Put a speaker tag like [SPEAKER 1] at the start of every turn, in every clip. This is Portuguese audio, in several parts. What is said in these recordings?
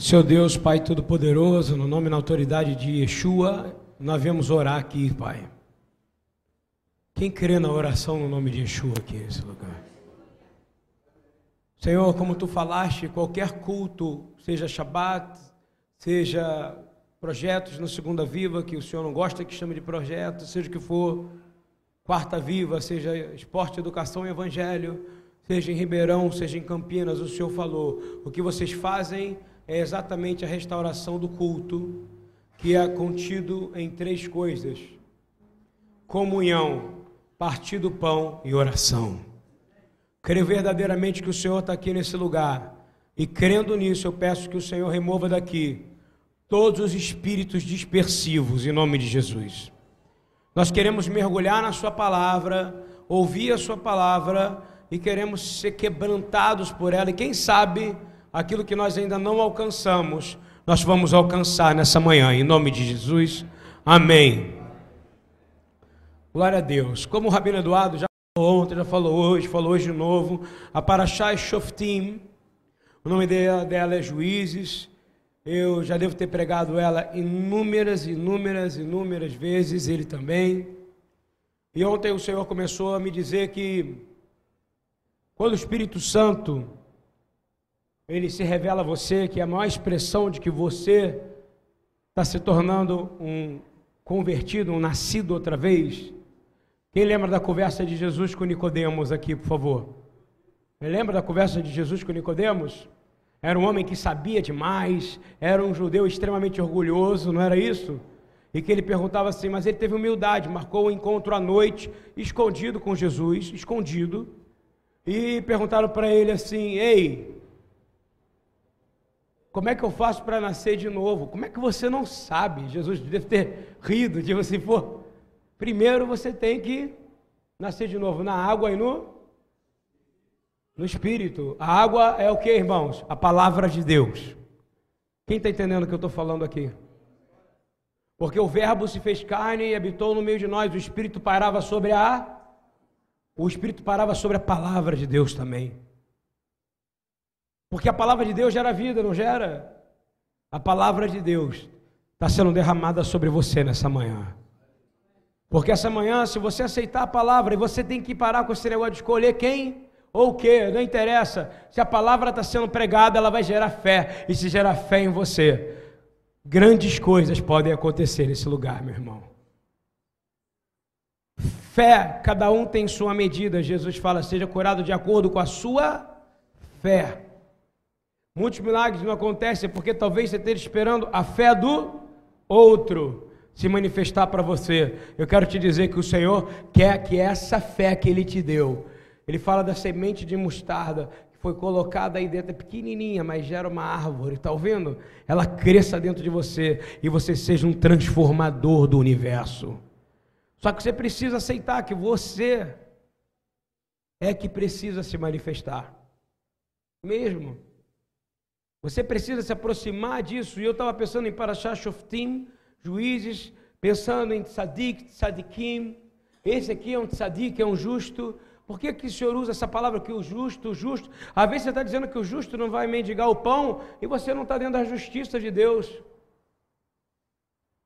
[SPEAKER 1] Seu Deus, Pai Todo-Poderoso, no nome e na autoridade de Yeshua, nós viemos orar aqui, Pai. Quem crê na oração no nome de Yeshua aqui nesse lugar? Senhor, como tu falaste, qualquer culto, seja Shabat, seja projetos na Segunda Viva, que o Senhor não gosta que chame de projeto, seja o que for, Quarta Viva, seja esporte, educação e evangelho, seja em Ribeirão, seja em Campinas, o Senhor falou. O que vocês fazem é exatamente a restauração do culto, que é contido em três coisas: comunhão, partir do pão e oração. Creio verdadeiramente que o Senhor está aqui nesse lugar. E crendo nisso, eu peço que o Senhor remova daqui todos os espíritos dispersivos, em nome de Jesus. Nós queremos mergulhar na Sua palavra, ouvir a Sua palavra e queremos ser quebrantados por ela. E quem sabe aquilo que nós ainda não alcançamos, nós vamos alcançar nessa manhã, em nome de Jesus. Amém. Glória a Deus. Como o Rabino Eduardo já falou ontem, já falou hoje, falou hoje de novo, a Parashá Shoftim, o nome dela é Juízes. Eu já devo ter pregado ela inúmeras, inúmeras, inúmeras vezes, ele também. E ontem o Senhor começou a me dizer que quando o Espírito Santo ele se revela a você, que é a maior expressão de que você está se tornando um convertido, um nascido outra vez. Quem lembra da conversa de Jesus com Nicodemos aqui, por favor? Lembra da conversa de Jesus com Nicodemos? Era um homem que sabia demais, era um judeu extremamente orgulhoso, não era isso? E que ele perguntava assim, mas ele teve humildade, marcou um encontro à noite, escondido com Jesus, escondido, e perguntaram para ele assim: Ei, como é que eu faço para nascer de novo? Como é que você não sabe? Jesus deve ter rido de você for. Primeiro você tem que nascer de novo na água e no no espírito. A água é o que, irmãos? A palavra de Deus. Quem está entendendo o que eu estou falando aqui? Porque o Verbo se fez carne e habitou no meio de nós. O Espírito parava sobre a. O Espírito parava sobre a palavra de Deus também. Porque a palavra de Deus gera vida, não gera? A palavra de Deus está sendo derramada sobre você nessa manhã. Porque essa manhã, se você aceitar a palavra, e você tem que parar com esse negócio de escolher quem ou o que, não interessa. Se a palavra está sendo pregada, ela vai gerar fé. E se gerar fé em você, grandes coisas podem acontecer nesse lugar, meu irmão. Fé, cada um tem sua medida. Jesus fala: seja curado de acordo com a sua fé. Muitos milagres não acontecem porque talvez você esteja esperando a fé do outro se manifestar para você. Eu quero te dizer que o Senhor quer que essa fé que Ele te deu, Ele fala da semente de mostarda que foi colocada aí dentro, é pequenininha, mas gera uma árvore, está ouvindo? Ela cresça dentro de você e você seja um transformador do universo. Só que você precisa aceitar que você é que precisa se manifestar. Mesmo. Você precisa se aproximar disso. E eu estava pensando em Parashah Shoftim, juízes, pensando em tzadik, tzadikim. Esse aqui é um tzadik, é um justo. Por que, que o senhor usa essa palavra que o justo, o justo? Às vezes você está dizendo que o justo não vai mendigar o pão e você não está dentro da justiça de Deus.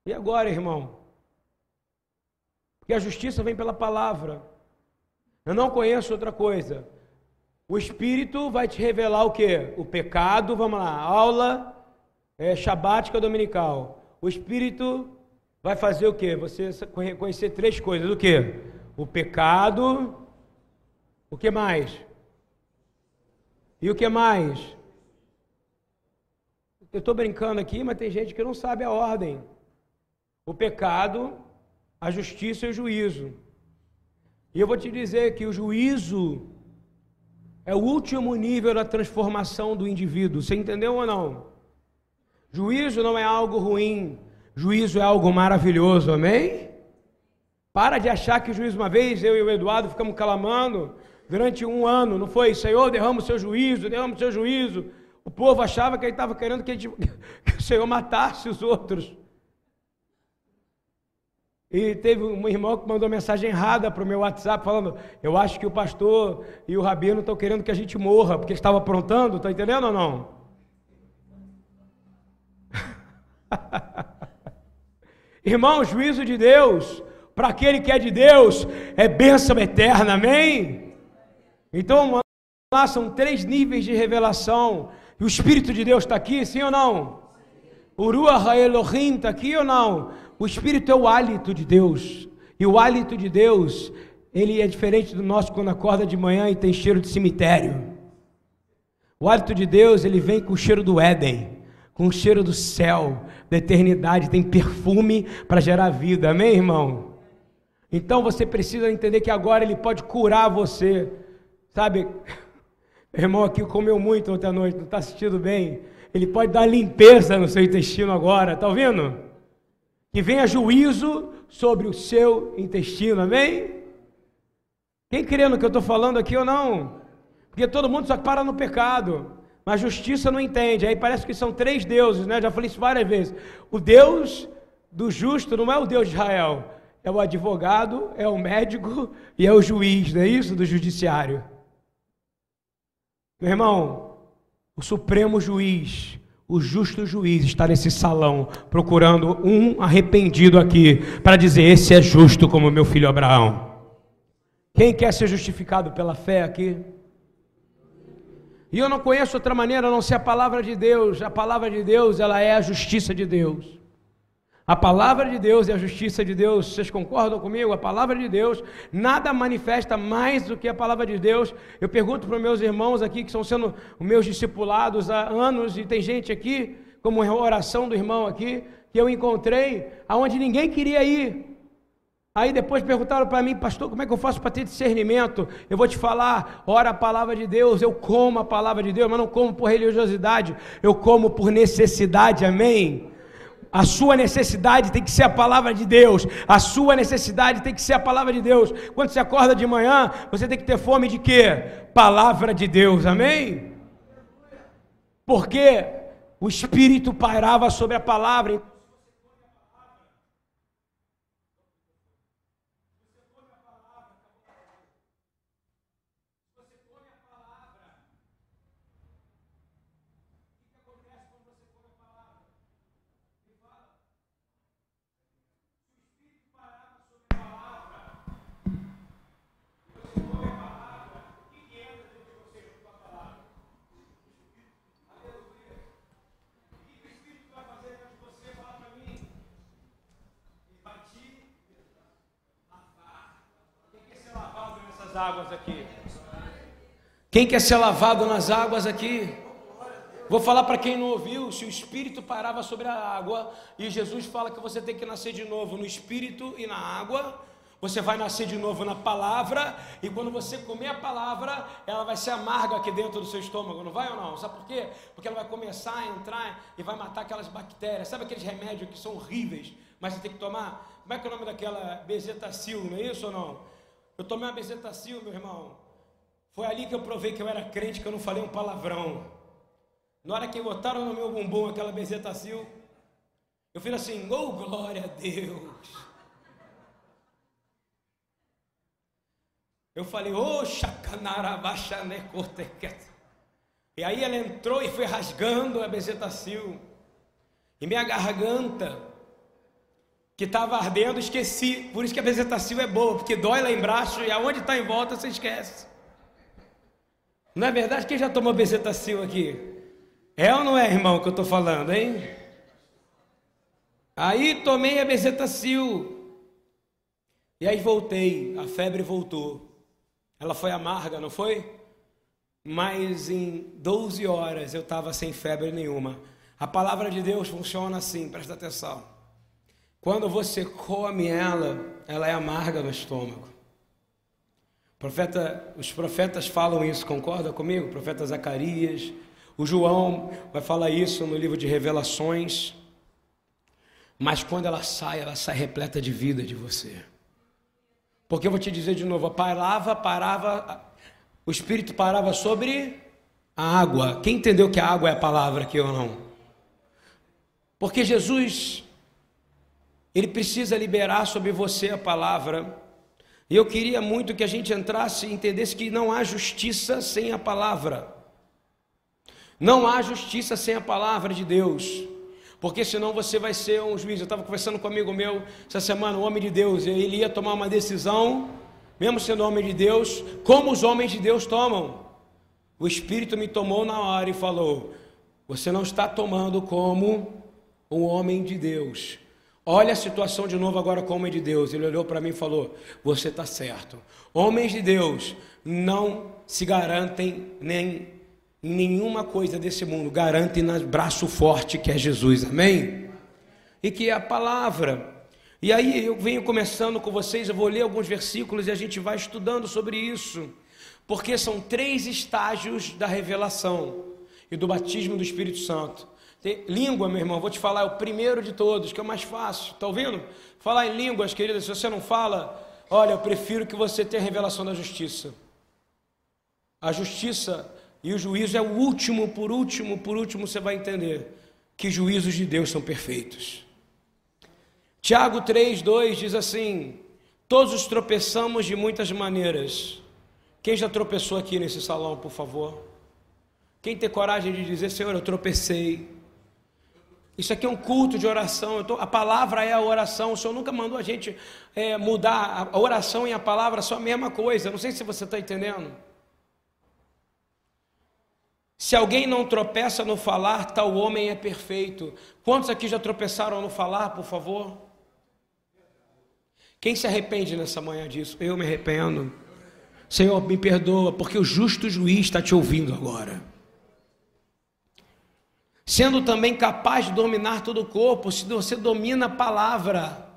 [SPEAKER 1] E agora, irmão? Porque a justiça vem pela palavra. Eu não conheço outra coisa. O Espírito vai te revelar o que? O pecado, vamos lá, aula é, shabática dominical. O Espírito vai fazer o que? Você conhecer três coisas. O que? O pecado. O que mais? E o que mais? Eu estou brincando aqui, mas tem gente que não sabe a ordem. O pecado, a justiça e o juízo. E eu vou te dizer que o juízo é o último nível da transformação do indivíduo. Você entendeu ou não? Juízo não é algo ruim, juízo é algo maravilhoso, amém? Para de achar que o juízo, uma vez, eu e o Eduardo ficamos clamando durante um ano, não foi? Senhor, derrama o seu juízo, derrama o seu juízo. O povo achava que ele estava querendo que, gente, que o Senhor matasse os outros. E teve um irmão que mandou mensagem errada para o meu WhatsApp, falando: Eu acho que o pastor e o rabino estão querendo que a gente morra, porque estava aprontando, está entendendo ou não? Irmão, o juízo de Deus, para aquele que é de Deus, é bênção eterna, amém? Então, lá são três níveis de revelação. O Espírito de Deus está aqui, sim ou não? O Ruach Elohim está aqui ou não? O Espírito é o hálito de Deus. E o hálito de Deus, ele é diferente do nosso quando acorda de manhã e tem cheiro de cemitério. O hálito de Deus, ele vem com o cheiro do Éden, com o cheiro do céu, da eternidade, tem perfume para gerar vida. Amém, irmão? Então você precisa entender que agora ele pode curar você. Sabe? Meu irmão aqui comeu muito ontem à noite, não está assistindo bem. Ele pode dar limpeza no seu intestino agora, está ouvindo? Que venha juízo sobre o seu intestino, amém? Quem crê no que eu estou falando aqui ou não? Porque todo mundo só para no pecado, mas justiça não entende. Aí parece que são três deuses, né? Já falei isso várias vezes. O Deus do justo não é o Deus de Israel, é o advogado, é o médico e é o juiz, não é isso? Do judiciário. Meu irmão, o supremo juiz, o justo juiz está nesse salão procurando um arrependido aqui para dizer: esse é justo como meu filho Abraão. Quem quer ser justificado pela fé aqui? E eu não conheço outra maneira a não ser a palavra de Deus. A palavra de Deus, ela é a justiça de Deus. A palavra de Deus é a justiça de Deus. Vocês concordam comigo? A palavra de Deus nada manifesta mais do que a palavra de Deus. Eu pergunto para os meus irmãos aqui que estão sendo meus discipulados há anos e tem gente aqui, como oração do irmão aqui, que eu encontrei aonde ninguém queria ir. Aí depois perguntaram para mim, pastor, como é que eu faço para ter discernimento? Eu vou te falar, ora a palavra de Deus, eu como a palavra de Deus, mas não como por religiosidade, eu como por necessidade, amém? A sua necessidade tem que ser a palavra de Deus. A sua necessidade tem que ser a palavra de Deus. Quando você acorda de manhã, você tem que ter fome de quê? Palavra de Deus. Amém? Porque o Espírito pairava sobre a palavra. Águas aqui? Quem quer ser lavado nas águas aqui? Vou falar para quem não ouviu: se o Espírito parava sobre a água, e Jesus fala que você tem que nascer de novo no Espírito e na água, você vai nascer de novo na palavra, e quando você comer a palavra, ela vai ser amarga aqui dentro do seu estômago, não vai ou não? Sabe por quê? Porque ela vai começar a entrar e vai matar aquelas bactérias. Sabe aqueles remédios que são horríveis, mas você tem que tomar? Como é que é o nome daquela bezetacil, não é isso ou não? Eu tomei uma bezetacil, meu irmão. Foi ali que eu provei que eu era crente, que eu não falei um palavrão. Na hora que botaram no meu bumbum aquela bezetacil, eu fiz assim, oh glória a Deus. Eu falei, ô oh, chacanarabachané E aí ela entrou e foi rasgando a bezetacil. E minha garganta que estava ardendo, esqueci. Por isso que a bezetacil é boa, porque dói lá embaixo e aonde está em volta você esquece. Não é verdade? Quem já tomou bezetacil aqui? É ou não é, irmão, que eu estou falando, hein? Aí tomei a bezetacil. E aí voltei, a febre voltou. Ela foi amarga, não foi? Mas em 12 horas eu estava sem febre nenhuma. A palavra de Deus funciona assim, presta atenção. Quando você come ela, ela é amarga no estômago. Profeta, os profetas falam isso, concorda comigo? Profeta Zacarias, o João vai falar isso no livro de Revelações. Mas quando ela sai, ela sai repleta de vida de você. Porque eu vou te dizer de novo, a palavra parava, o Espírito parava sobre a água. Quem entendeu que a água é a palavra aqui ou não? Porque Jesus ele precisa liberar sobre você a palavra. E eu queria muito que a gente entrasse e entendesse que não há justiça sem a palavra. Não há justiça sem a palavra de Deus. Porque senão você vai ser um juiz. Eu estava conversando com um amigo meu essa semana, um homem de Deus, ele ia tomar uma decisão, mesmo sendo homem de Deus, como os homens de Deus tomam. O Espírito me tomou na hora e falou: Você não está tomando como um homem de Deus. Olha a situação de novo agora com o homem de Deus. Ele olhou para mim e falou: Você está certo. Homens de Deus não se garantem nem em nenhuma coisa desse mundo, garantem no braço forte que é Jesus, amém? E que é a palavra. E aí eu venho começando com vocês, eu vou ler alguns versículos e a gente vai estudando sobre isso, porque são três estágios da revelação e do batismo do Espírito Santo. Língua, meu irmão, vou te falar, é o primeiro de todos, que é o mais fácil. Está ouvindo? Falar em línguas, querida, se você não fala, olha, eu prefiro que você tenha a revelação da justiça. A justiça e o juízo é o último, por último, por último, você vai entender que juízos de Deus são perfeitos. Tiago 3, 2 diz assim: Todos tropeçamos de muitas maneiras. Quem já tropeçou aqui nesse salão, por favor? Quem tem coragem de dizer, Senhor, eu tropecei. Isso aqui é um culto de oração. Tô, a palavra é a oração. O Senhor nunca mandou a gente é, mudar a oração e a palavra são a mesma coisa. Não sei se você está entendendo. Se alguém não tropeça no falar, tal homem é perfeito. Quantos aqui já tropeçaram no falar, por favor? Quem se arrepende nessa manhã disso? Eu me arrependo. Senhor, me perdoa, porque o justo juiz está te ouvindo agora. Sendo também capaz de dominar todo o corpo, se você domina a palavra,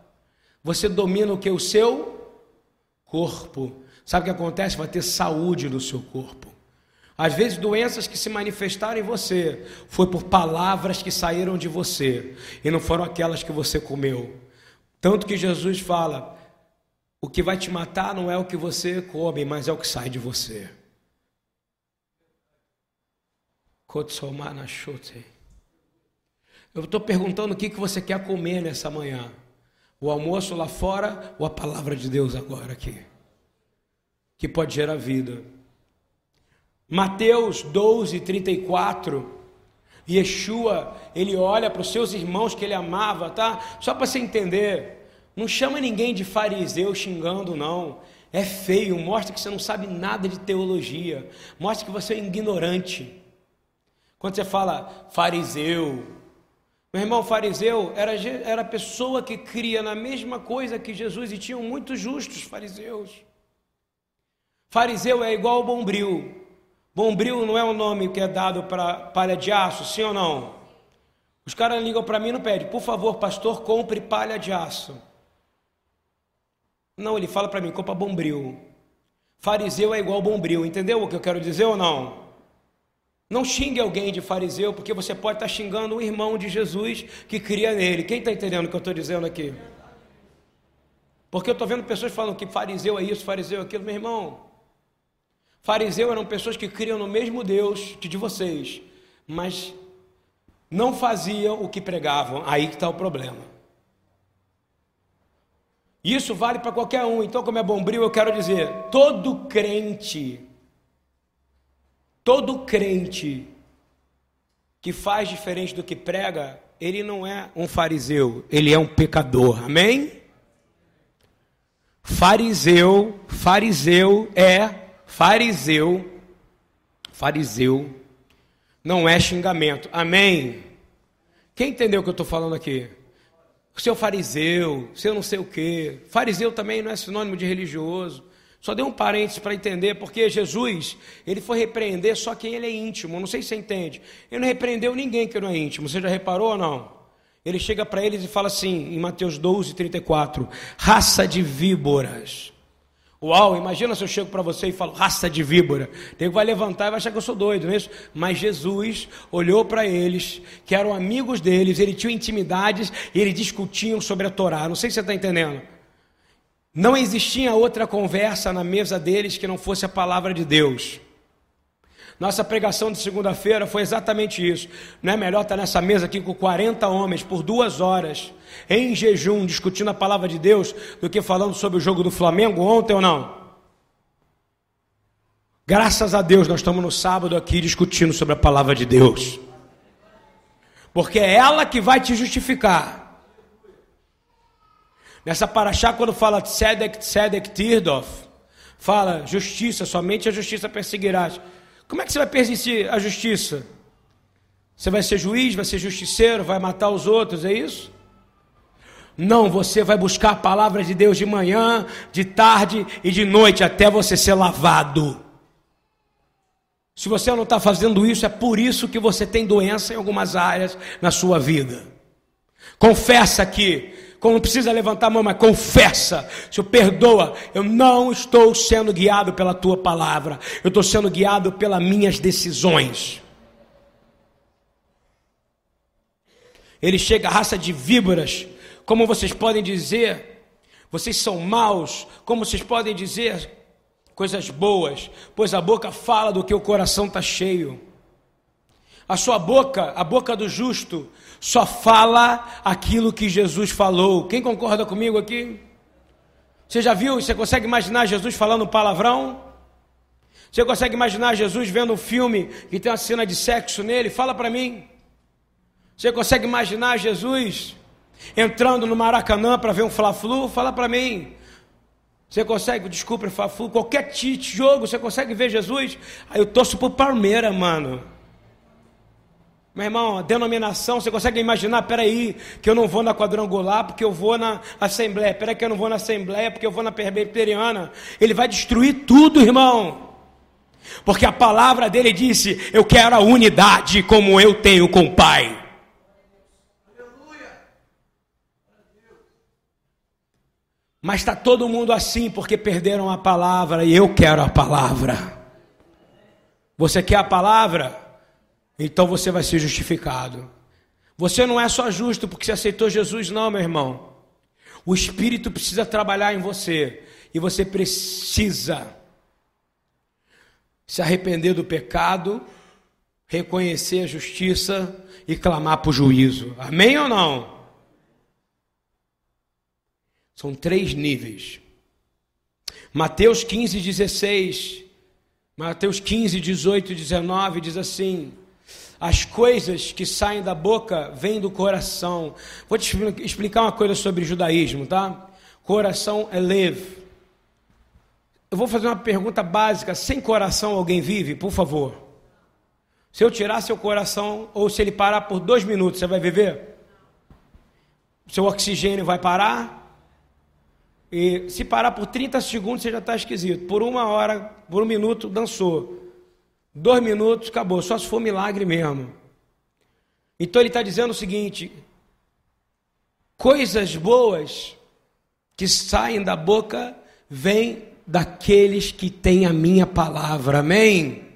[SPEAKER 1] você domina o que? O seu corpo. Sabe o que acontece? Vai ter saúde no seu corpo. Às vezes, doenças que se manifestaram em você foi por palavras que saíram de você e não foram aquelas que você comeu. Tanto que Jesus fala: o que vai te matar não é o que você come, mas é o que sai de você. Eu estou perguntando o que você quer comer nessa manhã. O almoço lá fora ou a palavra de Deus agora aqui? Que pode gerar vida. Mateus 12, 34. Yeshua, ele olha para os seus irmãos que ele amava, tá? Só para você entender, não chama ninguém de fariseu xingando, não. É feio, mostra que você não sabe nada de teologia, mostra que você é ignorante. Quando você fala fariseu, meu irmão, fariseu era, era pessoa que cria na mesma coisa que Jesus e tinham muitos justos fariseus. Fariseu é igual ao bombril. Bombril não é um nome que é dado para palha de aço, sim ou não? Os caras ligam para mim e não pedem, por favor, pastor, compre palha de aço. Não, ele fala para mim, compra bombril. Fariseu é igual bombril, entendeu o que eu quero dizer ou não? Não xingue alguém de fariseu, porque você pode estar xingando o irmão de Jesus que cria nele. Quem está entendendo o que eu estou dizendo aqui? Porque eu estou vendo pessoas falando que fariseu é isso, fariseu é aquilo. Meu irmão, Fariseu eram pessoas que criam no mesmo Deus que de vocês, mas não faziam o que pregavam. Aí que está o problema. Isso vale para qualquer um. Então, como é bombril, eu quero dizer: todo crente, todo crente que faz diferente do que prega, ele não é um fariseu, ele é um pecador. Amém? Fariseu, fariseu é Fariseu, fariseu, não é xingamento. Amém? Quem entendeu o que eu estou falando aqui? Seu fariseu, seu não sei o quê. Fariseu também não é sinônimo de religioso. Só dei um parênteses para entender, porque Jesus, ele foi repreender só quem ele é íntimo. Não sei se você entende. Ele não repreendeu ninguém que não é íntimo. Você já reparou ou não? Ele chega para eles e fala assim, em Mateus 12, 34, raça de víboras. Uau, imagina se eu chego para você e falo, raça de víbora. Ele vai levantar e vai achar que eu sou doido, não é isso? Mas Jesus olhou para eles, que eram amigos deles, ele tinha intimidades e eles discutiam sobre a Torá. Não sei se você está entendendo. Não existia outra conversa na mesa deles que não fosse a palavra de Deus. Nossa pregação de segunda-feira foi exatamente isso. Não é melhor estar nessa mesa aqui com 40 homens por duas horas, em jejum, discutindo a palavra de Deus, do que falando sobre o jogo do Flamengo ontem ou não? Graças a Deus nós estamos no sábado aqui discutindo sobre a palavra de Deus. Porque é ela que vai te justificar. Nessa paraxá, quando fala Tzedek, Tzedek, Tirdof, fala justiça, somente a justiça perseguirás. Como é que você vai perseguir a justiça? Você vai ser juiz, vai ser justiceiro, vai matar os outros, é isso? Não, você vai buscar a palavra de Deus de manhã, de tarde e de noite, até você ser lavado. Se você não está fazendo isso, é por isso que você tem doença em algumas áreas na sua vida. Confessa aqui, como precisa levantar a mão, mas confessa, Senhor, perdoa, eu não estou sendo guiado pela tua palavra, eu estou sendo guiado pelas minhas decisões. Ele chega raça de víboras, como vocês podem dizer, vocês são maus, como vocês podem dizer coisas boas, pois a boca fala do que o coração está cheio. A sua boca, a boca do justo, só fala aquilo que Jesus falou. Quem concorda comigo aqui? Você já viu? Você consegue imaginar Jesus falando palavrão? Você consegue imaginar Jesus vendo um filme que tem uma cena de sexo nele? Fala para mim. Você consegue imaginar Jesus entrando no Maracanã para ver um Fla-Flu, fala para mim. Você consegue, desculpa, Fla-Flu, qualquer jogo, você consegue ver Jesus? Aí eu torço pro Palmeiras, mano. Meu irmão, denominação, você consegue imaginar? Peraí, que eu não vou na quadrangular porque eu vou na Assembleia. Peraí, que eu não vou na Assembleia porque eu vou na Presbiteriana. Ele vai destruir tudo, irmão. Porque a palavra dele disse: Eu quero a unidade como eu tenho com o Pai. Mas está todo mundo assim porque perderam a palavra e eu quero a palavra. Você quer a palavra? Então você vai ser justificado. Você não é só justo porque você aceitou Jesus, não, meu irmão. O Espírito precisa trabalhar em você e você precisa se arrepender do pecado, reconhecer a justiça e clamar por juízo. Amém ou não? São três níveis. Mateus 15, 16. Mateus 15, 18 e 19 diz assim: As coisas que saem da boca vêm do coração. Vou te explicar uma coisa sobre judaísmo, tá? Coração é leve. Eu vou fazer uma pergunta básica: sem coração alguém vive? Por favor. Se eu tirar seu coração, ou se ele parar por dois minutos, você vai viver? Seu oxigênio vai parar? E se parar por 30 segundos, você já está esquisito. Por uma hora, por um minuto, dançou. Dois minutos, acabou. Só se for milagre mesmo. Então ele está dizendo o seguinte: coisas boas que saem da boca vêm daqueles que têm a minha palavra. Amém?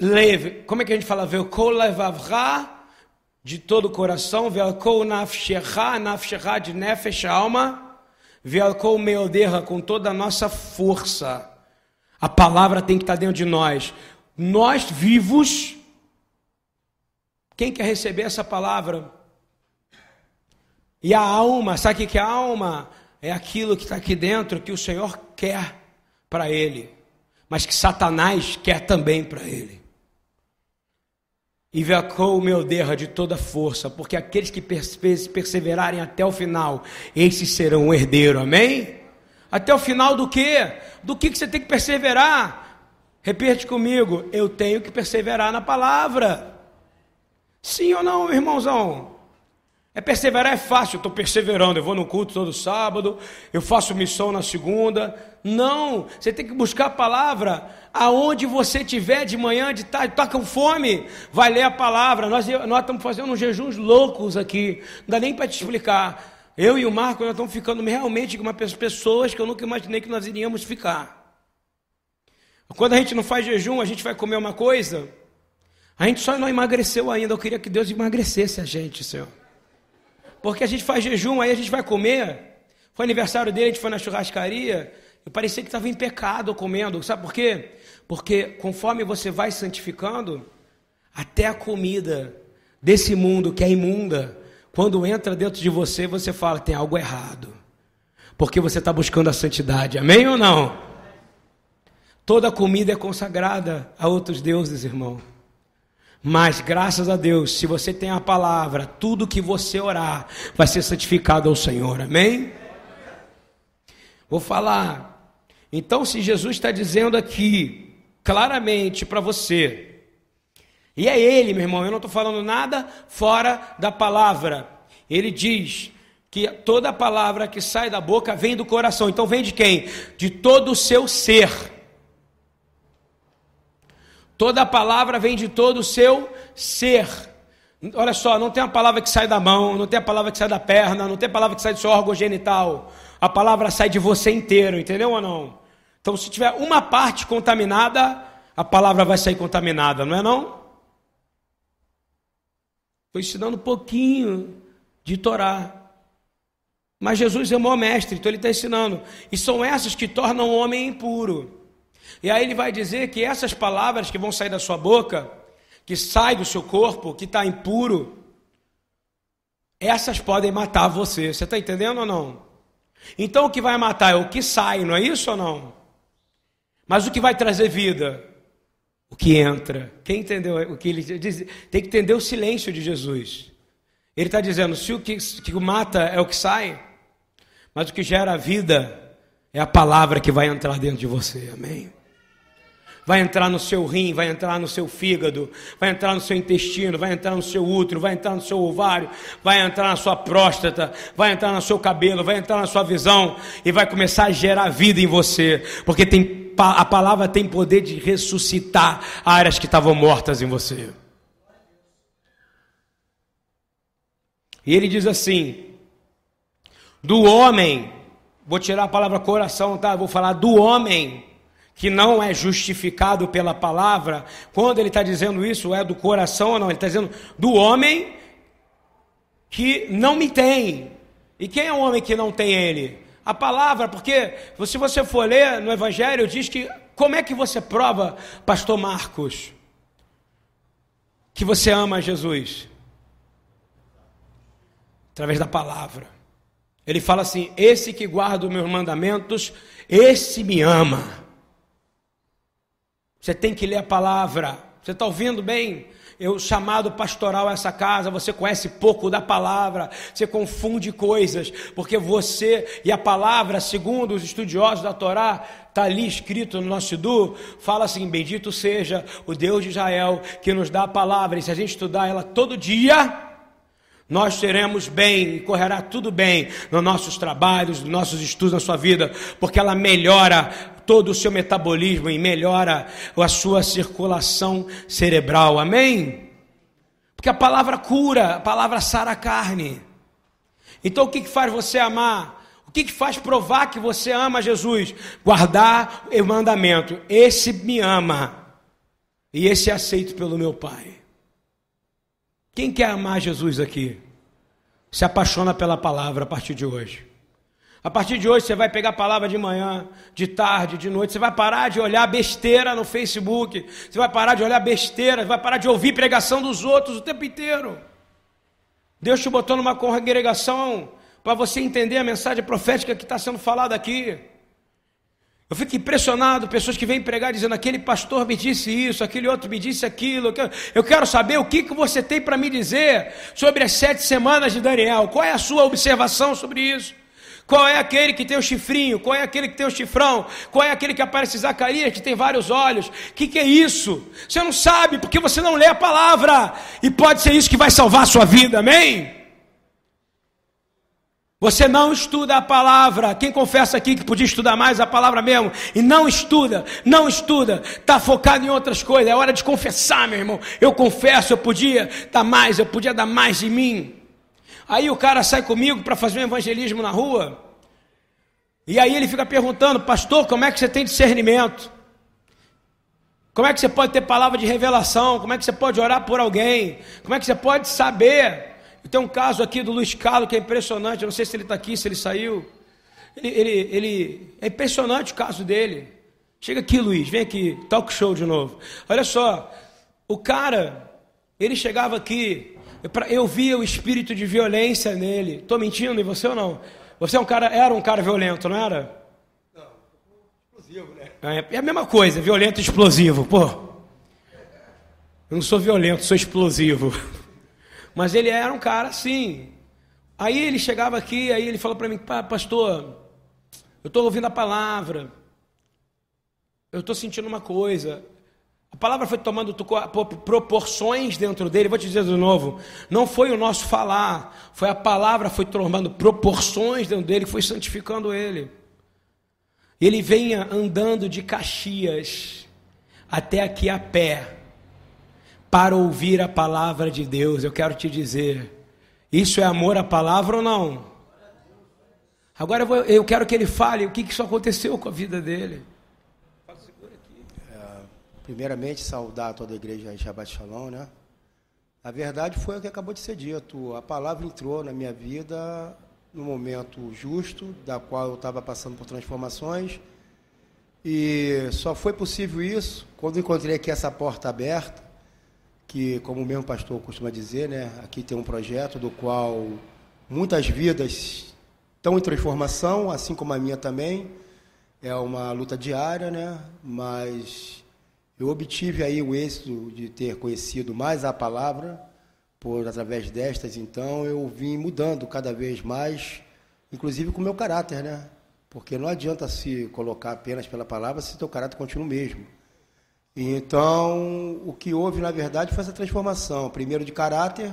[SPEAKER 1] Leve, como é que a gente fala? Levavra de todo o coração, velkol nafshecha, nafshecha de nefesh, alma Velcou meoderra com toda a nossa força. A palavra tem que estar dentro de nós. Nós vivos, quem quer receber essa palavra? E a alma, sabe o que é a alma? É aquilo que está aqui dentro que o Senhor quer para ele, mas que Satanás quer também para ele. E vacou o meu derra de toda força, porque aqueles que perseverarem até o final, esses serão o herdeiro, amém? Até o final do quê? Do que, você tem que perseverar? Repete comigo, eu tenho que perseverar na palavra. Sim ou não, irmãozão? É perseverar é fácil, eu estou perseverando, eu vou no culto todo sábado, eu faço missão na segunda. Não, você tem que buscar a palavra aonde você estiver de manhã, de tarde, está com fome, vai ler a palavra. Nós, nós estamos fazendo uns jejuns loucos aqui, não dá nem para te explicar. Eu e o Marco, nós estamos ficando realmente com pessoas que eu nunca imaginei que nós iríamos ficar. Quando a gente não faz jejum, a gente vai comer uma coisa, a gente só não emagreceu ainda. Eu queria que Deus emagrecesse a gente, Senhor. Porque a gente faz jejum, aí a gente vai comer. Foi aniversário dele, a gente foi na churrascaria. Eu parecia que estava em pecado comendo. Sabe por quê? Porque conforme você vai santificando, até a comida desse mundo que é imunda, quando entra dentro de você, você fala: tem algo errado. Porque você está buscando a santidade. Amém ou não? Toda comida é consagrada a outros deuses, irmão. Mas graças a Deus, se você tem a palavra, tudo que você orar vai ser santificado ao Senhor. Amém? Vou falar. Então, se Jesus está dizendo aqui claramente para você, e é Ele, meu irmão, eu não estou falando nada fora da palavra. Ele diz que toda palavra que sai da boca vem do coração. Então, vem de quem? De todo o seu ser. Toda palavra vem de todo o seu ser. Olha só, não tem a palavra que sai da mão, não tem a palavra que sai da perna, não tem a palavra que sai do seu órgão genital. A palavra sai de você inteiro, entendeu ou não? Então, se tiver uma parte contaminada, a palavra vai sair contaminada, não é não? Estou ensinando um pouquinho de Torá. Mas Jesus é o maior mestre, então ele está ensinando. E são essas que tornam o homem impuro. E aí ele vai dizer que essas palavras que vão sair da sua boca, que sai do seu corpo, que está impuro, essas podem matar você. Você está entendendo ou não? Então o que vai matar é o que sai, não é isso ou não? Mas o que vai trazer vida? O que entra. Quem entendeu o que ele diz? Tem que entender o silêncio de Jesus. Ele está dizendo: se o que, que mata é o que sai, mas o que gera vida é a palavra que vai entrar dentro de você. Amém? vai entrar no seu rim, vai entrar no seu fígado, vai entrar no seu intestino, vai entrar no seu útero, vai entrar no seu ovário, vai entrar na sua próstata, vai entrar no seu cabelo, vai entrar na sua visão e vai começar a gerar vida em você, porque tem, a palavra tem poder de ressuscitar áreas que estavam mortas em você. E ele diz assim: do homem, vou tirar a palavra coração, tá? Vou falar do homem que não é justificado pela palavra, quando ele está dizendo isso, é do coração ou não? Ele está dizendo do homem que não me tem. E quem é o homem que não tem ele? A palavra, porque se você for ler no Evangelho, diz que como é que você prova, pastor Marcos, que você ama Jesus? Através da palavra. Ele fala assim: esse que guarda os meus mandamentos, esse me ama. Você tem que ler a palavra. Você está ouvindo bem? Eu chamado pastoral a essa casa, você conhece pouco da palavra, você confunde coisas, porque você e a palavra, segundo os estudiosos da Torá, está ali escrito no nosso Sidu, fala assim: Bendito seja o Deus de Israel que nos dá a palavra, e se a gente estudar ela todo dia, nós teremos bem correrá tudo bem nos nossos trabalhos, nos nossos estudos, na sua vida, porque ela melhora todo o seu metabolismo e melhora a sua circulação cerebral. Amém? Porque a palavra cura, a palavra sara a carne. Então o que, faz você amar? O que faz provar que você ama Jesus? Guardar o mandamento. Esse me ama. E esse é aceito pelo meu Pai. Quem quer amar Jesus aqui? Se apaixona pela palavra a partir de hoje. A partir de hoje você vai pegar a palavra de manhã, de tarde, de noite. Você vai parar de olhar besteira no Facebook. Você vai parar de olhar besteira. Vai parar de ouvir pregação dos outros o tempo inteiro. Deus te botou numa congregação para você entender a mensagem profética que está sendo falada aqui. Eu fico impressionado, pessoas que vêm pregar dizendo: aquele pastor me disse isso, aquele outro me disse aquilo. Eu quero saber o que, que você tem para me dizer sobre as sete semanas de Daniel. Qual é a sua observação sobre isso? Qual é aquele que tem o chifrinho? Qual é aquele que tem o chifrão? Qual é aquele que aparece Zacarias, que tem vários olhos? O que, que é isso? Você não sabe, porque você não lê a palavra. E pode ser isso que vai salvar a sua vida, amém? Você não estuda a palavra. Quem confessa aqui que podia estudar mais a palavra mesmo e não estuda, não estuda, está focado em outras coisas. É hora de confessar, meu irmão. Eu confesso, eu podia dar mais, eu podia dar mais de mim. Aí o cara sai comigo para fazer um evangelismo na rua. E aí ele fica perguntando, pastor, como é que você tem discernimento? Como é que você pode ter palavra de revelação? Como é que você pode orar por alguém? Como é que você pode saber? Tem um caso aqui do Luiz Carlos que é impressionante. Eu não sei se ele está aqui, se ele saiu. Ele, ele, ele, é impressionante o caso dele. Chega aqui, Luiz, vem aqui, talk show de novo. Olha só, o cara, ele chegava aqui, eu via o espírito de violência nele. Estou mentindo em você ou não? Você é um cara, era um cara violento, não era? Não, explosivo, né? É, é a mesma coisa, violento e explosivo, pô. Eu não sou violento, sou explosivo. Mas ele era um cara assim. Aí ele chegava aqui, aí ele falou para mim, pastor, eu estou ouvindo a palavra, eu estou sentindo uma coisa. A palavra foi tomando proporções dentro dele. Vou te dizer de novo: não foi o nosso falar, foi a palavra foi tomando proporções dentro dele, foi santificando ele. Ele venha andando de Caxias até aqui a pé para ouvir a palavra de Deus. Eu quero te dizer, isso é amor à palavra ou não? Agora eu, vou, eu quero que ele fale o que, que isso aconteceu com a vida dele.
[SPEAKER 2] Primeiramente, saudar toda a igreja em Shabbat Shalom, né? A verdade foi o que acabou de ser dito. A palavra entrou na minha vida no momento justo, da qual eu estava passando por transformações. E só foi possível isso quando encontrei aqui essa porta aberta, que, como o mesmo pastor costuma dizer, né? Aqui tem um projeto do qual muitas vidas estão em transformação, assim como a minha também. É uma luta diária, né? Mas eu obtive aí o êxito de ter conhecido mais a palavra por através destas, então eu vim mudando cada vez mais, inclusive com o meu caráter, né? Porque não adianta se colocar apenas pela palavra se teu caráter continua o mesmo. Então, o que houve, na verdade, foi essa transformação, primeiro de caráter,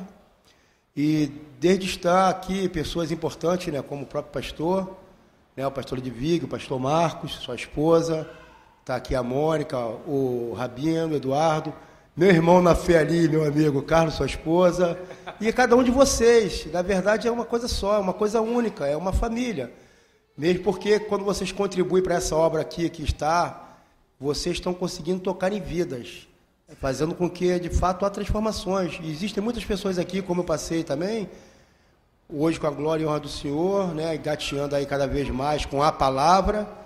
[SPEAKER 2] e desde estar aqui, pessoas importantes, né, como o próprio pastor, né, o pastor Edvig, o pastor Marcos, sua esposa, Está aqui a Mônica, o Rabino, o Eduardo, meu irmão na fé ali, meu amigo Carlos, sua esposa, e cada um de vocês. Na verdade, é uma coisa só, é uma coisa única, é uma família. Mesmo porque quando vocês contribuem para essa obra aqui que está, vocês estão conseguindo tocar em vidas, fazendo com que de fato há transformações. E existem muitas pessoas aqui, como eu passei também, hoje com a glória e honra do Senhor, né, gateando aí cada vez mais com a palavra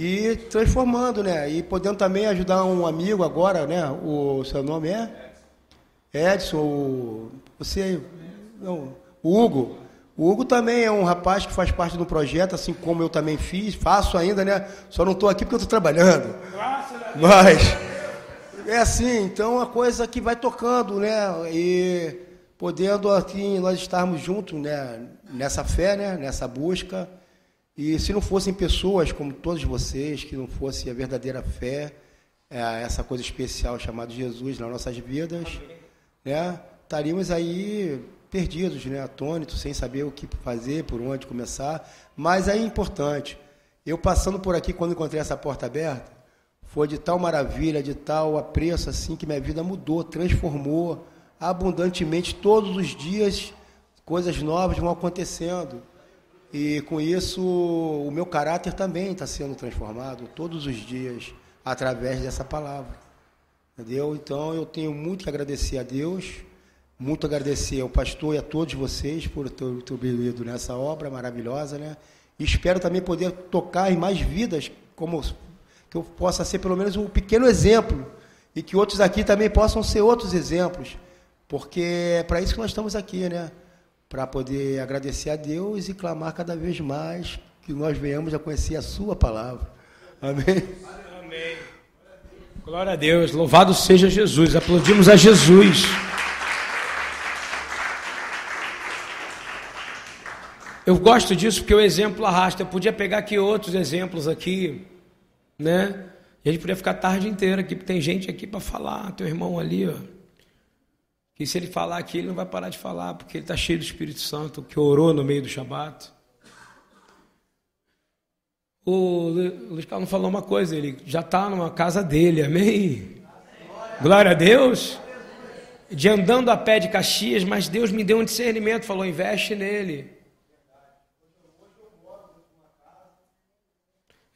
[SPEAKER 2] e transformando, né? E podendo também ajudar um amigo agora, né? O seu nome é Edson, o, você, não, Hugo. O Hugo também é um rapaz que faz parte do projeto, assim como eu também fiz, faço ainda, né? Só não estou aqui porque eu estou trabalhando. Mas é assim, então a coisa que vai tocando, né? E podendo aqui nós estarmos juntos, né? Nessa fé, né? Nessa busca e se não fossem pessoas como todos vocês, que não fosse a verdadeira fé, é, essa coisa especial chamada Jesus nas nossas vidas, né, estaríamos aí perdidos, né, atônitos, sem saber o que fazer, por onde começar. Mas é importante. Eu passando por aqui, quando encontrei essa porta aberta, foi de tal maravilha, de tal apreço, assim, que minha vida mudou, transformou abundantemente todos os dias, coisas novas vão acontecendo. E com isso, o meu caráter também está sendo transformado todos os dias através dessa palavra. Entendeu? Então eu tenho muito que agradecer a Deus, muito agradecer ao pastor e a todos vocês por ter, ter nessa obra maravilhosa, né? E espero também poder tocar em mais vidas, como que eu possa ser pelo menos um pequeno exemplo e que outros aqui também possam ser outros exemplos, porque é para isso que nós estamos aqui, né? Para poder agradecer a Deus e clamar cada vez mais que nós venhamos a conhecer a Sua palavra. Amém? Amém.
[SPEAKER 1] Glória a Deus, louvado seja Jesus, aplaudimos a Jesus. Eu gosto disso porque o exemplo arrasta. Eu podia pegar aqui outros exemplos aqui, né? E a gente podia ficar a tarde inteira aqui, porque tem gente aqui para falar. Teu irmão ali, ó. Que se ele falar aqui, ele não vai parar de falar, porque ele está cheio do Espírito Santo, que orou no meio do Shabat. O Luiz Carlos falou uma coisa, ele já está numa casa dele, amém? Glória a Deus. De andando a pé de Caxias, mas Deus me deu um discernimento, falou: investe nele.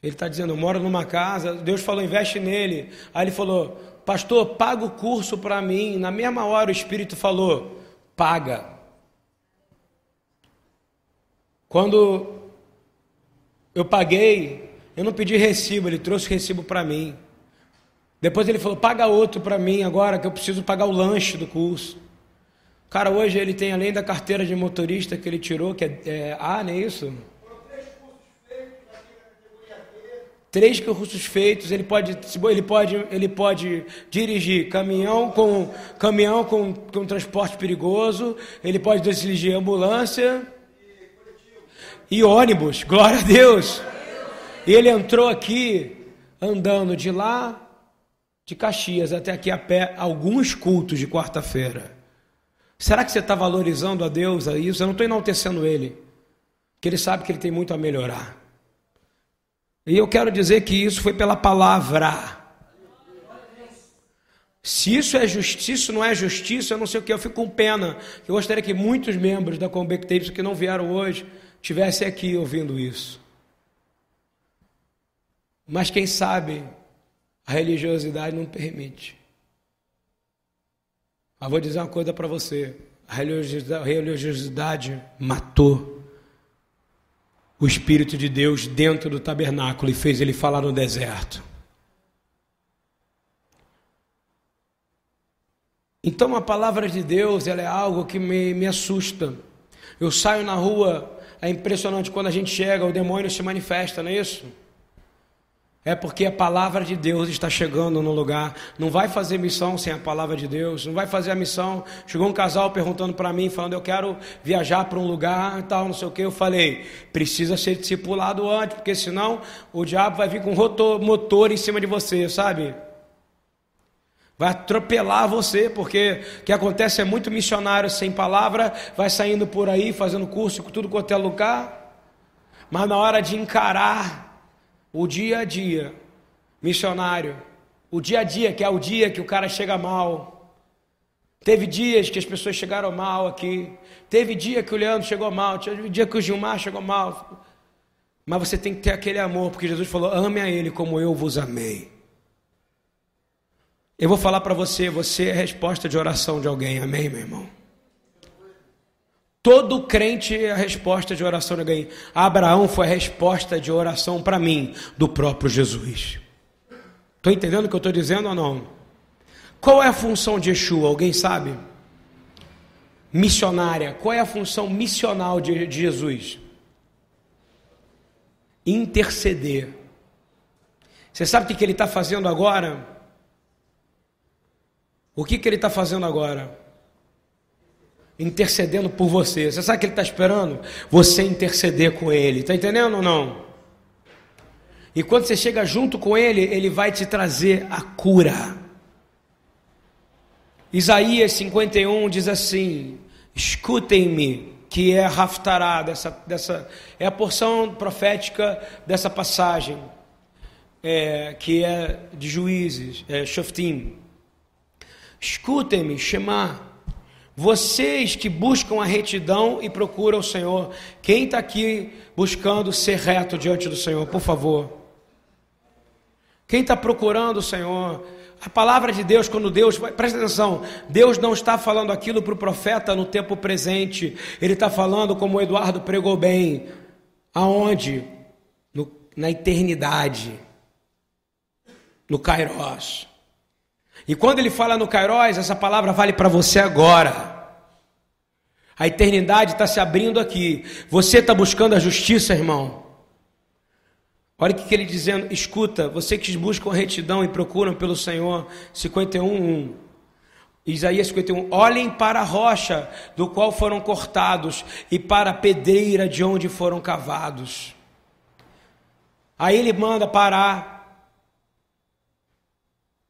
[SPEAKER 1] Ele está dizendo: eu moro numa casa, Deus falou: investe nele. Aí ele falou: pastor, paga o curso para mim. Na mesma hora o Espírito falou: paga. Quando eu paguei, eu não pedi recibo, ele trouxe recibo para mim. Depois ele falou: paga outro para mim agora, que eu preciso pagar o lanche do curso. Cara, hoje ele tem, além da carteira de motorista que ele tirou, que é, é A, não é isso? Três cursos feitos, ele pode, ele pode, ele pode dirigir caminhão com caminhão com, com transporte perigoso, ele pode dirigir ambulância e ônibus. Glória a Deus. E ele entrou aqui andando de lá de Caxias até aqui a pé alguns cultos de quarta-feira. Será que você está valorizando a Deus a isso? Eu não estou enaltecendo ele, que ele sabe que ele tem muito a melhorar. E eu quero dizer que isso foi pela palavra. Se isso, é justiça, isso não é justiça, eu não sei o que, eu fico com pena. Eu gostaria que muitos membros da Combec Tapes que não vieram hoje estivessem aqui ouvindo isso. Mas quem sabe a religiosidade não permite. Mas vou dizer uma coisa para você: a religiosidade matou o Espírito de Deus dentro do tabernáculo e fez ele falar no deserto. Então a palavra de Deus ela é algo que me, me assusta. Eu saio na rua, é impressionante quando a gente chega, o demônio se manifesta, não é isso? É porque a palavra de Deus está chegando no lugar. Não vai fazer missão sem a palavra de Deus. Não vai fazer a missão. Chegou um casal perguntando para mim, falando: Eu quero viajar para um lugar, tal, não sei o que. Eu falei: Precisa ser discipulado antes, porque senão o diabo vai vir com rotor, motor em cima de você, sabe? Vai atropelar você, porque o que acontece é muito missionário sem palavra, vai saindo por aí, fazendo curso, tudo quanto é lugar. Mas na hora de encarar o dia a dia, missionário, o dia a dia, que é o dia que o cara chega mal. Teve dias que as pessoas chegaram mal aqui. Teve dia que o Leandro chegou mal. Teve dia que o Gilmar chegou mal. Mas você tem que ter aquele amor, porque Jesus falou: ame a Ele como eu vos amei. Eu vou falar para você: você é resposta de oração de alguém. Amém, meu irmão? Todo crente é a resposta de oração de alguém. Abraão foi a resposta de oração para mim, do próprio Jesus. Estou entendendo o que eu estou dizendo ou não? Qual é a função de Yeshua? Alguém sabe? Missionária. Qual é a função missional de, de Jesus? Interceder. Você sabe o que, que ele está fazendo agora? O que, que ele está fazendo agora? Intercedendo por você. Você sabe o que ele está esperando? Você interceder com ele. Está entendendo ou não? E quando você chega junto com ele, ele vai te trazer a cura. Isaías 51 diz assim: Escutem-me, que é Raftará, dessa, dessa, é a porção profética dessa passagem, é, que é de juízes, é, Shoftim. Escutem-me, Shema vocês que buscam a retidão e procuram o Senhor, quem está aqui buscando ser reto diante do Senhor, por favor? Quem está procurando o Senhor? A palavra de Deus, quando Deus, presta atenção, Deus não está falando aquilo para o profeta no tempo presente, Ele está falando, como o Eduardo pregou bem, aonde? No, na eternidade, no Kairos. E quando ele fala no Kairos, essa palavra vale para você agora. A eternidade está se abrindo aqui. Você está buscando a justiça, irmão. Olha o que, ele dizendo, escuta, você que buscam retidão e procuram pelo Senhor, 51, Isaías 51, olhem para a rocha do qual foram cortados e para a pedreira de onde foram cavados. Aí ele manda parar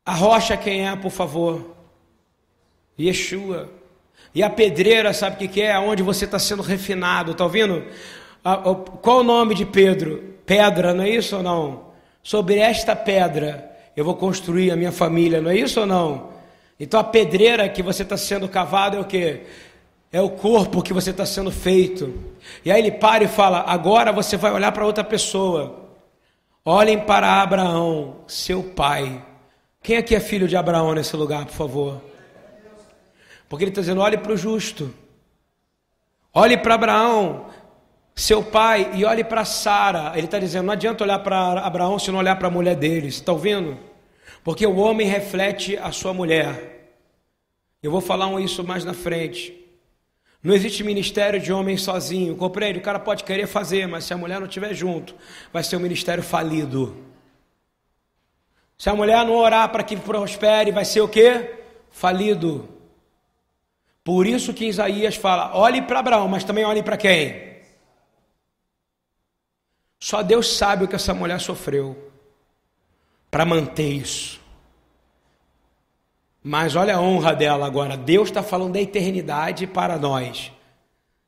[SPEAKER 1] a rocha quem é, por favor? Yeshua. E a pedreira, sabe o que, é? Onde você está sendo refinado, está ouvindo? Qual o nome de Pedro? Pedra, não é isso ou não? Sobre esta pedra eu vou construir a minha família, não é isso ou não? Então a pedreira que você está sendo cavado é o que? É o corpo que você está sendo feito. E aí ele para e fala: agora você vai olhar para outra pessoa. Olhem para Abraão, seu pai quem aqui é filho de Abraão nesse lugar, por favor? Porque ele está dizendo: olhe para o justo, olhe para Abraão, seu pai, e olhe para Sara. Ele está dizendo: não adianta olhar para Abraão se não olhar para a mulher dele. Está ouvindo? Porque o homem reflete a sua mulher. Eu vou falar isso mais na frente. Não existe ministério de homem sozinho, compreende? O cara pode querer fazer, mas se a mulher não estiver junto, vai ser um ministério falido. Se a mulher não orar para que prospere, vai ser o quê? Falido. Por isso que Isaías fala: olhe para Abraão, mas também olhe para quem? Só Deus sabe o que essa mulher sofreu para manter isso. Mas olha a honra dela agora. Deus está falando da eternidade para nós.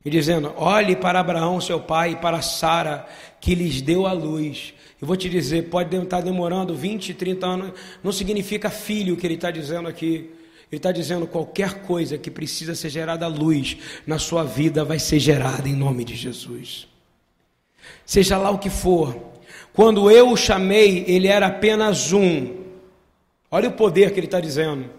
[SPEAKER 1] E dizendo: olhe para Abraão, seu pai, e para Sara, que lhes deu a luz. Eu vou te dizer, pode estar demorando 20, 30 anos, não significa filho que ele está dizendo aqui. Ele está dizendo qualquer coisa que precisa ser gerada luz na sua vida vai ser gerada em nome de Jesus. Seja lá o que for. Quando eu o chamei, ele era apenas um. Olha o poder que ele está dizendo.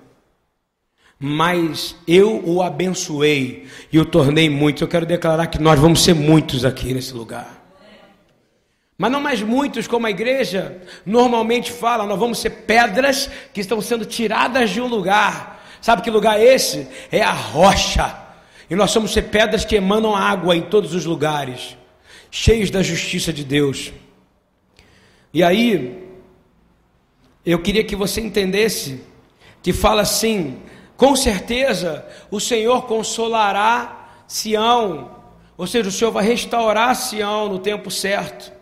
[SPEAKER 1] Mas eu o abençoei e o tornei muito. Eu quero declarar que nós vamos ser muitos aqui nesse lugar. Mas não mais muitos, como a igreja normalmente fala, nós vamos ser pedras que estão sendo tiradas de um lugar. Sabe que lugar é esse? É a rocha. E nós somos ser pedras que emanam água em todos os lugares, cheios da justiça de Deus. E aí, eu queria que você entendesse que fala assim: com certeza o Senhor consolará Sião, ou seja, o Senhor vai restaurar Sião no tempo certo.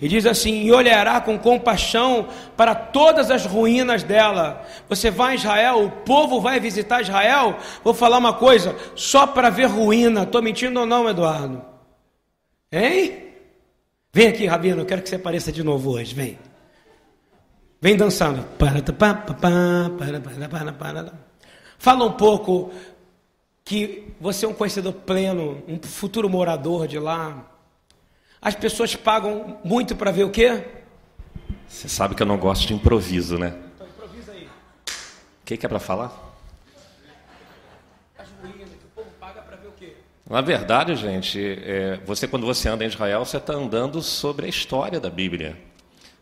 [SPEAKER 1] E diz assim: e olhará com compaixão para todas as ruínas dela. Você vai a Israel, o povo vai visitar Israel. Vou falar uma coisa, só para ver ruína. Estou mentindo ou não, Eduardo? Hein? Vem aqui, Rabino, eu quero que você apareça de novo hoje. Vem. Vem dançando. Fala um pouco que você é um conhecedor pleno, um futuro morador de lá. As pessoas pagam muito para ver o quê?
[SPEAKER 3] Você sabe que eu não gosto de improviso, né? Então improvisa aí. O que, que é para falar? As ruínas, que o povo paga para ver o quê? Na verdade, gente, é, você quando você anda em Israel, você está andando sobre a história da Bíblia.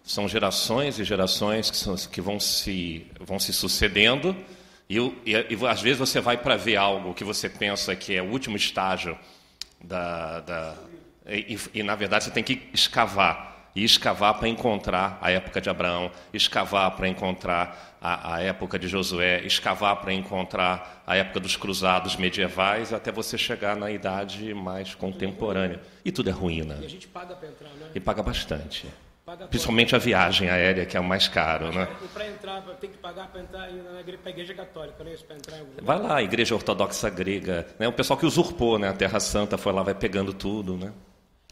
[SPEAKER 3] São gerações e gerações que, são, que vão, se, vão se sucedendo e, e, e às vezes você vai para ver algo que você pensa que é o último estágio da, da e, e, na verdade, você tem que escavar. E escavar para encontrar a época de Abraão, escavar para encontrar a, a, época de Josué, escavar para encontrar a época dos cruzados medievais, até você chegar na idade mais contemporânea. E tudo é ruína. E a gente paga para entrar, né? E paga bastante. Principalmente a viagem aérea, que é o mais caro. Né? Para entrar, tem que pagar para entrar na igreja, católica, não é isso? Para entrar Vai lá, a igreja ortodoxa grega. Né? O pessoal que usurpou né? a Terra Santa foi lá, vai pegando tudo. Né?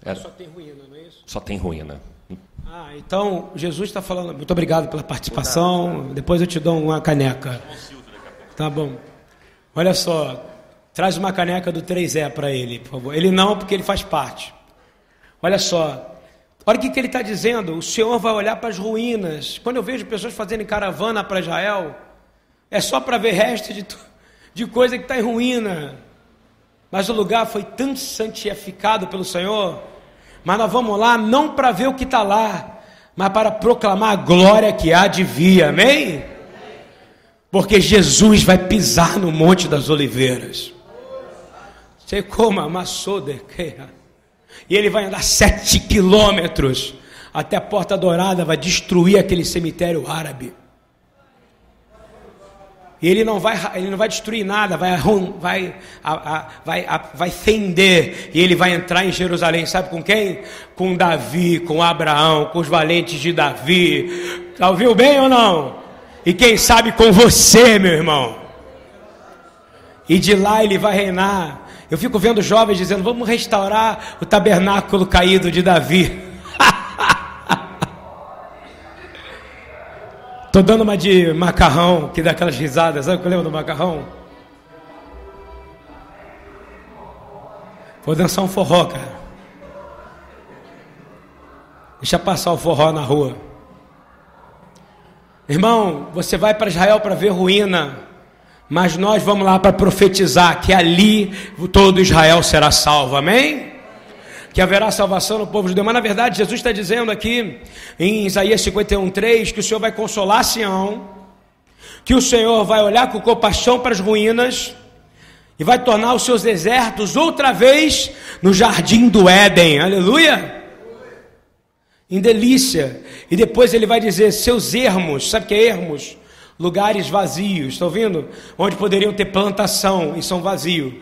[SPEAKER 1] Era. Só tem ruína, não é isso?
[SPEAKER 3] Só tem ruína.
[SPEAKER 1] Ah, então Jesus está falando. Muito obrigado pela participação. Depois eu te dou uma caneca. Tá bom. Olha só, traz uma caneca do 3E para ele, por favor. Ele não, porque ele faz parte. Olha só, olha o que, que ele está dizendo. O Senhor vai olhar para as ruínas. Quando eu vejo pessoas fazendo caravana para Israel, é só para ver resto de, de coisa que está em ruína. Mas o lugar foi tão santificado pelo Senhor mas nós vamos lá não para ver o que está lá, mas para proclamar a glória que há de vir, amém? Porque Jesus vai pisar no Monte das Oliveiras. Sei como amassou de E ele vai andar sete quilômetros até a Porta Dourada, vai destruir aquele cemitério árabe. E ele não vai, ele não vai destruir nada, vai, vai, vai, vai fender. E ele vai entrar em Jerusalém, sabe com quem? Com Davi, com Abraão, com os valentes de Davi. Tá ouviu bem ou não? E quem sabe com você, meu irmão. E de lá ele vai reinar. Eu fico vendo jovens dizendo: vamos restaurar o tabernáculo caído de Davi. Tô dando uma de macarrão, que dá aquelas risadas, sabe o que eu lembro do macarrão? Vou dançar um forró, cara. Deixa passar o forró na rua. Irmão, você vai para Israel para ver ruína, mas nós vamos lá para profetizar que ali todo Israel será salvo, amém? que haverá salvação no povo judeu. Mas na verdade, Jesus está dizendo aqui em Isaías 51:3 que o Senhor vai consolar Sião, que o Senhor vai olhar com compaixão para as ruínas e vai tornar os seus desertos outra vez no jardim do Éden. Aleluia! em delícia. E depois ele vai dizer: seus ermos, sabe o que é ermos? Lugares vazios, está ouvindo? Onde poderiam ter plantação e são vazios.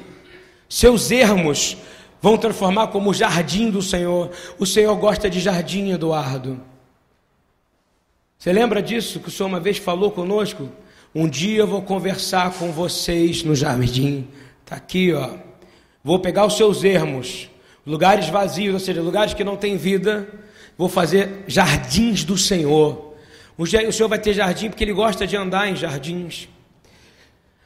[SPEAKER 1] Seus ermos vão transformar como jardim do Senhor. O Senhor gosta de jardim, Eduardo. Você lembra disso que o Senhor uma vez falou conosco? Um dia eu vou conversar com vocês no jardim. Está aqui, ó. Vou pegar os seus ermos, lugares vazios, ou seja, lugares que não têm vida. Vou fazer jardins do Senhor. O Senhor vai ter jardim porque Ele gosta de andar em jardins.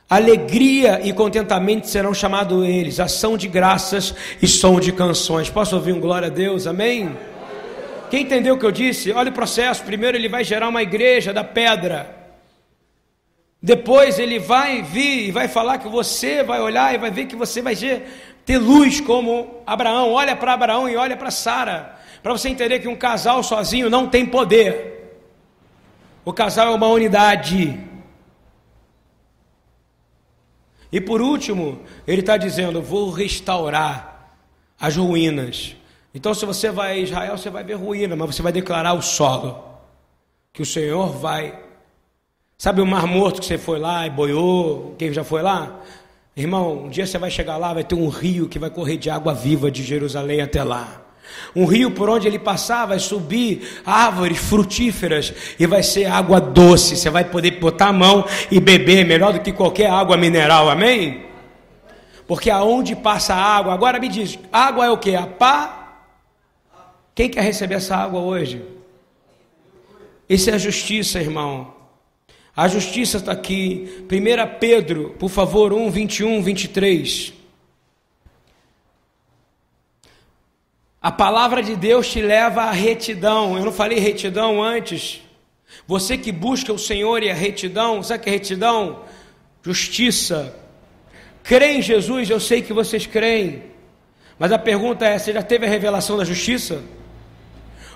[SPEAKER 1] Alegria e contentamento serão chamados eles, ação de graças e som de canções. Posso ouvir um glória a Deus? Amém? Quem entendeu o que eu disse? Olha o processo. Primeiro ele vai gerar uma igreja da pedra. Depois ele vai vir e vai falar que você vai olhar e vai ver que você vai ter luz como Abraão. Olha para Abraão e olha para Sara. Para você entender que um casal sozinho não tem poder. O casal é uma unidade. E por último, ele está dizendo: vou restaurar as ruínas. Então, se você vai a Israel, você vai ver ruína, mas você vai declarar o solo. Que o Senhor vai. Sabe o Mar Morto que você foi lá e boiou? Quem já foi lá? Irmão, um dia você vai chegar lá, vai ter um rio que vai correr de água viva de Jerusalém até lá. Um rio por onde ele passar vai subir árvores frutíferas e vai ser água doce. Você vai poder botar a mão e beber melhor do que qualquer água mineral, amém? Porque aonde passa a água, agora me diz, água é o que? A pá? Quem quer receber essa água hoje? Isso é a justiça, irmão. A justiça está aqui. 1 Pedro, por favor, 1, 21, 23. A palavra de Deus te leva à retidão. Eu não falei retidão antes. Você que busca o Senhor e a retidão, sabe que é retidão? Justiça. Crê em Jesus, eu sei que vocês creem. Mas a pergunta é: você já teve a revelação da justiça?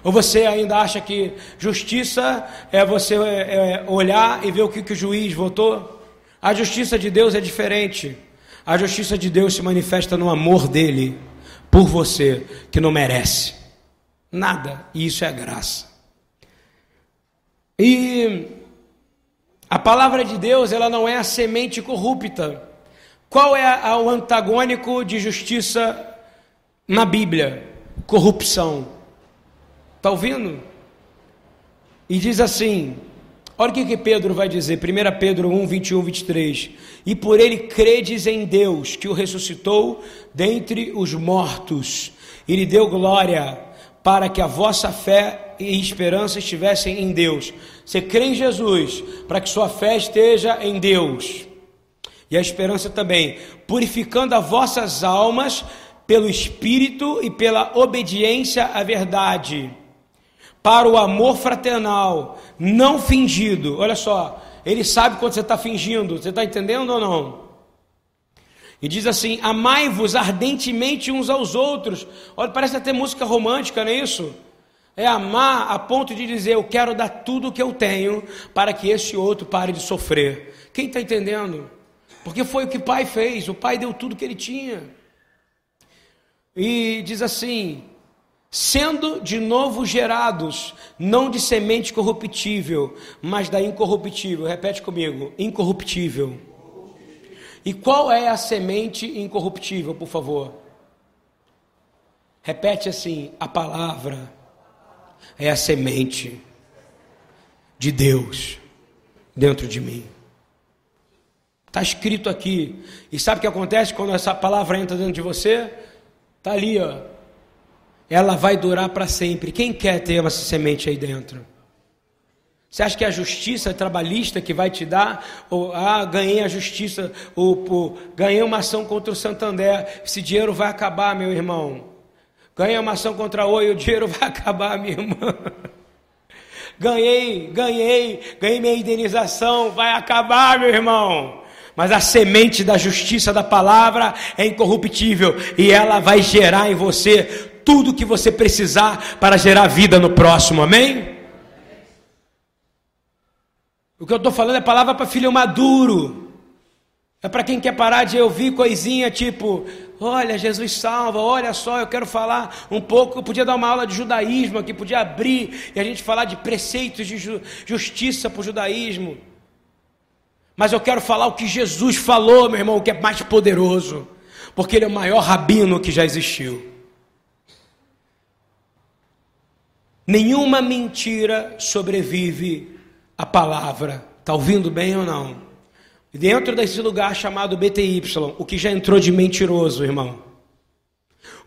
[SPEAKER 1] Ou você ainda acha que justiça é você é, é olhar e ver o que, que o juiz votou? A justiça de Deus é diferente. A justiça de Deus se manifesta no amor dele por você que não merece nada, e isso é graça. E a palavra de Deus, ela não é a semente corrupta. Qual é o antagônico de justiça na Bíblia? Corrupção. Está ouvindo? E diz assim: olha o que, que Pedro vai dizer, 1 Pedro 1, 21, 23. E por ele credes em Deus, que o ressuscitou dentre os mortos, e lhe deu glória, para que a vossa fé e esperança estivessem em Deus. Você crê em Jesus, para que sua fé esteja em Deus. E a esperança também, purificando as vossas almas pelo Espírito e pela obediência à verdade para o amor fraternal, não fingido. Olha só, ele sabe quando você está fingindo, você está entendendo ou não? E diz assim: amai-vos ardentemente uns aos outros. Olha, parece até música romântica, não é isso? É amar a ponto de dizer: eu quero dar tudo o que eu tenho para que esse outro pare de sofrer. Quem está entendendo? Porque foi o que o pai fez, o pai deu tudo que ele tinha. E diz assim: sendo de novo gerados, não de semente corruptível, mas da incorruptível. Repete comigo: incorruptível. E qual é a semente incorruptível, por favor? Repete assim: a palavra é a semente de Deus dentro de mim. Está escrito aqui. E sabe o que acontece quando essa palavra entra dentro de você? Está ali, ó ela vai durar para sempre. Quem quer ter essa semente aí dentro? Você acha que é a justiça trabalhista que vai te dar? Ou, ah, ganhei a justiça, ou, ou ganhei uma ação contra o Santander, esse dinheiro vai acabar, meu irmão. Ganhei uma ação contra a Oi, o dinheiro vai acabar, minha irmã. Ganhei, ganhei, ganhei minha indenização, vai acabar, meu irmão. Mas a semente da justiça da palavra é incorruptível e ela vai gerar em você tudo que você precisar para gerar vida no próximo, amém? O que eu estou falando é palavra para filho maduro. É para quem quer parar de ouvir coisinha tipo, olha, Jesus salva, olha só, eu quero falar um pouco, eu podia dar uma aula de judaísmo aqui, podia abrir e a gente falar de preceitos de ju justiça para o judaísmo. Mas eu quero falar o que Jesus falou, meu irmão, o que é mais poderoso, porque ele é o maior rabino que já existiu. Nenhuma mentira sobrevive à palavra. Está ouvindo bem ou não? Dentro desse lugar chamado BTY, o que já entrou de mentiroso, irmão?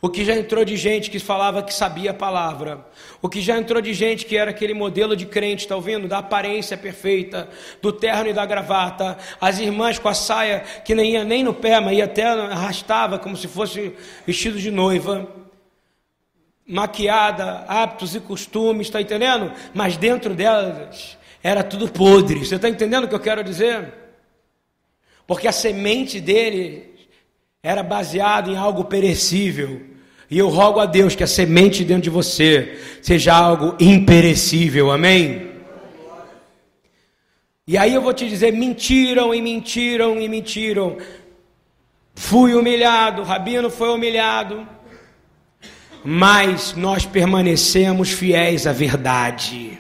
[SPEAKER 1] O que já entrou de gente que falava que sabia a palavra. O que já entrou de gente que era aquele modelo de crente, está ouvindo? Da aparência perfeita, do terno e da gravata. As irmãs com a saia que nem ia nem no pé, mas ia até arrastava como se fosse vestido de noiva maquiada, hábitos e costumes, está entendendo? Mas dentro delas era tudo podre. Você está entendendo o que eu quero dizer? Porque a semente dele era baseada em algo perecível. E eu rogo a Deus que a semente dentro de você seja algo imperecível. Amém? E aí eu vou te dizer: mentiram e mentiram e mentiram. Fui humilhado, Rabino foi humilhado mas nós permanecemos fiéis à verdade.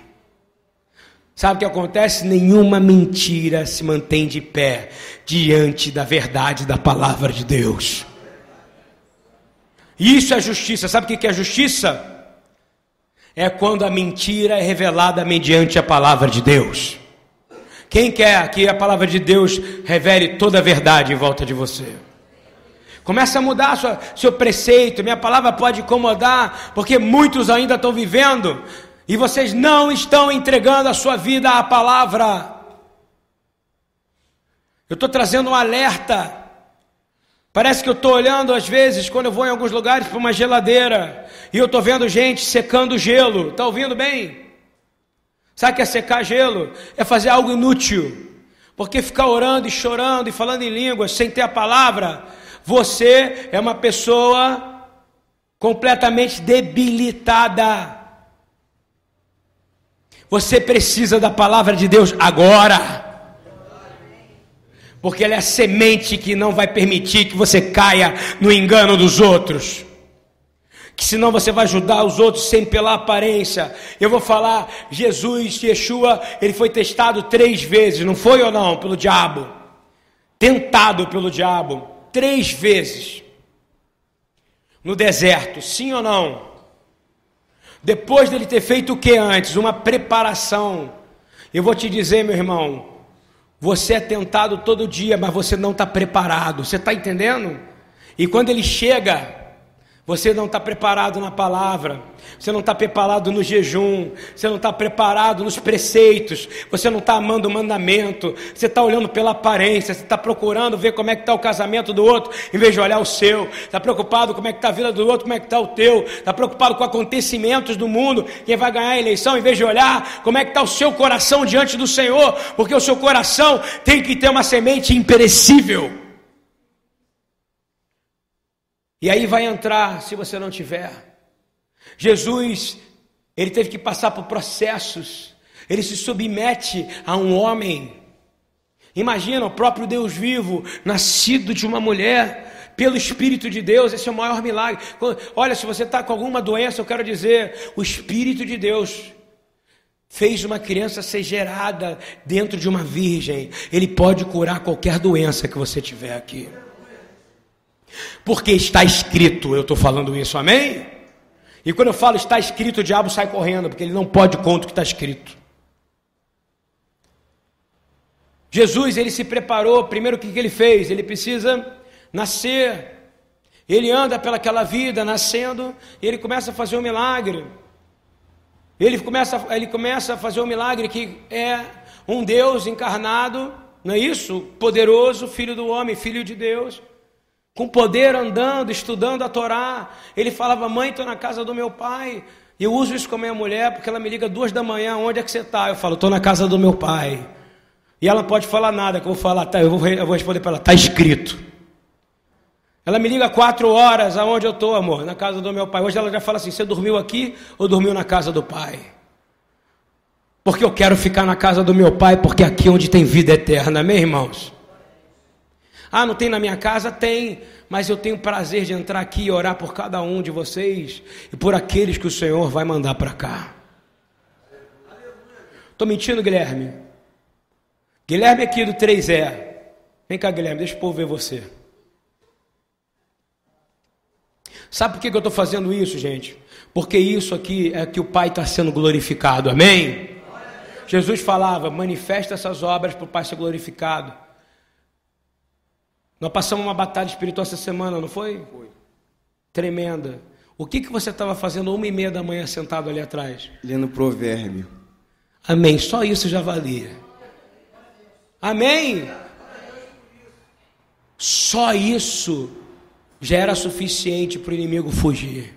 [SPEAKER 1] Sabe o que acontece? Nenhuma mentira se mantém de pé diante da verdade da palavra de Deus. Isso é justiça. Sabe o que é justiça? É quando a mentira é revelada mediante a palavra de Deus. Quem quer que a palavra de Deus revele toda a verdade em volta de você? Começa a mudar sua, seu preceito. Minha palavra pode incomodar, porque muitos ainda estão vivendo e vocês não estão entregando a sua vida à palavra. Eu estou trazendo um alerta. Parece que eu estou olhando às vezes, quando eu vou em alguns lugares, para uma geladeira e eu estou vendo gente secando gelo. Está ouvindo bem? Sabe o que é secar gelo? É fazer algo inútil. Porque ficar orando e chorando e falando em línguas sem ter a palavra você é uma pessoa completamente debilitada. Você precisa da palavra de Deus agora. Porque ela é a semente que não vai permitir que você caia no engano dos outros. Que senão você vai ajudar os outros sem pela aparência. Eu vou falar, Jesus, Yeshua, ele foi testado três vezes, não foi ou não? Pelo diabo. Tentado pelo diabo três vezes no deserto, sim ou não? Depois dele ter feito o que antes? Uma preparação. Eu vou te dizer, meu irmão, você é tentado todo dia, mas você não está preparado. Você está entendendo? E quando ele chega, você não está preparado na palavra, você não está preparado no jejum, você não está preparado nos preceitos, você não está amando o mandamento, você está olhando pela aparência, você está procurando ver como é que está o casamento do outro, em vez de olhar o seu, está preocupado como é que está a vida do outro, como é que está o teu, está preocupado com acontecimentos do mundo, quem vai ganhar a eleição, em vez de olhar como é que está o seu coração diante do Senhor, porque o seu coração tem que ter uma semente imperecível. E aí vai entrar, se você não tiver. Jesus, ele teve que passar por processos. Ele se submete a um homem. Imagina o próprio Deus vivo, nascido de uma mulher, pelo Espírito de Deus, esse é o maior milagre. Olha, se você está com alguma doença, eu quero dizer, o Espírito de Deus fez uma criança ser gerada dentro de uma virgem. Ele pode curar qualquer doença que você tiver aqui. Porque está escrito, eu estou falando isso, amém? E quando eu falo está escrito, o diabo sai correndo, porque ele não pode contra o que está escrito. Jesus, ele se preparou, primeiro o que, que ele fez? Ele precisa nascer. Ele anda pelaquela vida, nascendo, e ele começa a fazer um milagre. Ele começa, ele começa a fazer um milagre que é um Deus encarnado, não é isso? Poderoso, filho do homem, filho de Deus com poder andando, estudando a Torá. Ele falava, mãe, estou na casa do meu pai. E eu uso isso com a minha mulher, porque ela me liga duas da manhã, onde é que você está? Eu falo, estou na casa do meu pai. E ela pode falar nada, que eu vou falar, tá, eu vou, eu vou responder para ela, está escrito. Ela me liga quatro horas, aonde eu estou, amor? Na casa do meu pai. Hoje ela já fala assim, você dormiu aqui ou dormiu na casa do pai? Porque eu quero ficar na casa do meu pai, porque aqui é onde tem vida eterna, meus irmãos. Ah, não tem na minha casa? Tem, mas eu tenho prazer de entrar aqui e orar por cada um de vocês e por aqueles que o Senhor vai mandar para cá. Estou mentindo, Guilherme? Guilherme aqui do 3E. Vem cá, Guilherme, deixa o povo ver você. Sabe por que eu estou fazendo isso, gente? Porque isso aqui é que o Pai está sendo glorificado, amém? Jesus falava: manifesta essas obras para o Pai ser glorificado. Nós passamos uma batalha espiritual essa semana, não foi? Foi. Tremenda. O que, que você estava fazendo uma e meia da manhã sentado ali atrás?
[SPEAKER 4] Lendo provérbio.
[SPEAKER 1] Amém. Só isso já valia. Amém. Só isso já era suficiente para o inimigo fugir.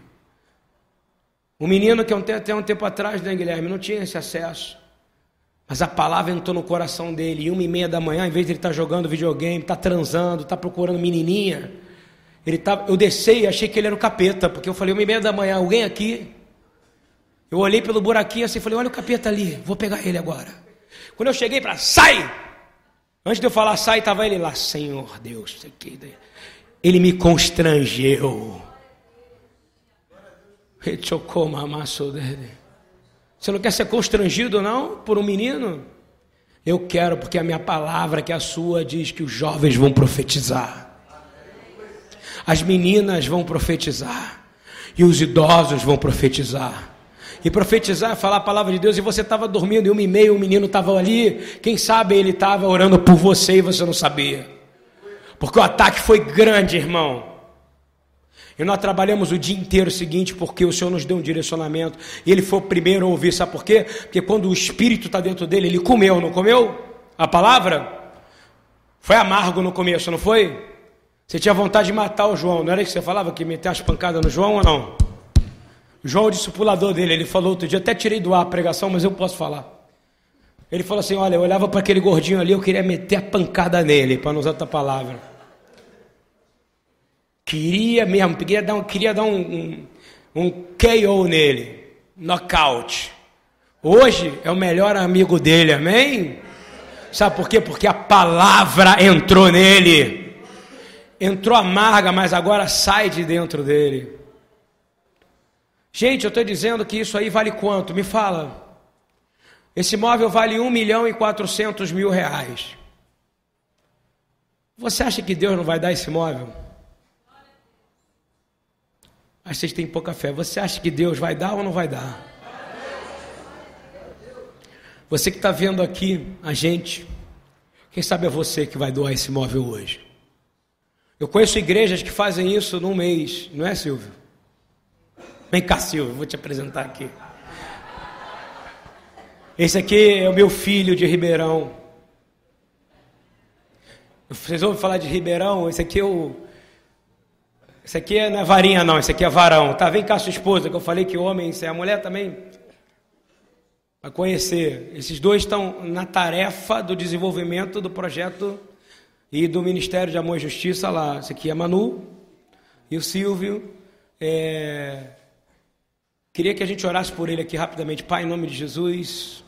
[SPEAKER 1] O menino que até um tempo atrás, né, Guilherme, não tinha esse acesso. Mas a palavra entrou no coração dele. E uma e meia da manhã, em vez de ele estar tá jogando videogame, estar tá transando, estar tá procurando menininha, ele tá, eu desci e achei que ele era o capeta, porque eu falei, uma e meia da manhã, alguém aqui? Eu olhei pelo buraquinho assim e falei, olha o capeta ali, vou pegar ele agora. Quando eu cheguei para sai! Antes de eu falar sai, estava ele lá, Senhor Deus. Ele me constrangeu. Você não quer ser constrangido, não, por um menino? Eu quero, porque a minha palavra, que é a sua, diz que os jovens vão profetizar, as meninas vão profetizar, e os idosos vão profetizar. E profetizar, falar a palavra de Deus, e você estava dormindo, e uma e meia, o menino estava ali, quem sabe ele estava orando por você e você não sabia. Porque o ataque foi grande, irmão. E nós trabalhamos o dia inteiro seguinte porque o Senhor nos deu um direcionamento. E ele foi o primeiro a ouvir, sabe por quê? Porque quando o Espírito está dentro dele, ele comeu, não comeu? A palavra? Foi amargo no começo, não foi? Você tinha vontade de matar o João, não era isso que você falava? Que meter as pancadas no João ou não? João, o discipulador dele, ele falou outro dia, até tirei do ar a pregação, mas eu posso falar. Ele falou assim: Olha, eu olhava para aquele gordinho ali, eu queria meter a pancada nele, para não usar outra palavra. Queria mesmo, queria dar um, queria dar um, um, um KO nele, knockout. Hoje é o melhor amigo dele, amém? Sabe por quê? Porque a palavra entrou nele. Entrou amarga, mas agora sai de dentro dele. Gente, eu estou dizendo que isso aí vale quanto? Me fala. Esse imóvel vale 1 milhão e 400 mil reais. Você acha que Deus não vai dar esse imóvel? Mas vocês têm pouca fé. Você acha que Deus vai dar ou não vai dar? Você que está vendo aqui a gente, quem sabe é você que vai doar esse imóvel hoje. Eu conheço igrejas que fazem isso num mês, não é, Silvio? Vem cá, Silvio, vou te apresentar aqui. Esse aqui é o meu filho de Ribeirão. Vocês ouvem falar de Ribeirão? Esse aqui é o esse aqui não é varinha, não, esse aqui é varão. Tá, vem cá, sua esposa, que eu falei que homem, isso é a mulher também. Para conhecer. Esses dois estão na tarefa do desenvolvimento do projeto e do Ministério de Amor e Justiça lá. Esse aqui é Manu e o Silvio. É... Queria que a gente orasse por ele aqui rapidamente. Pai, em nome de Jesus,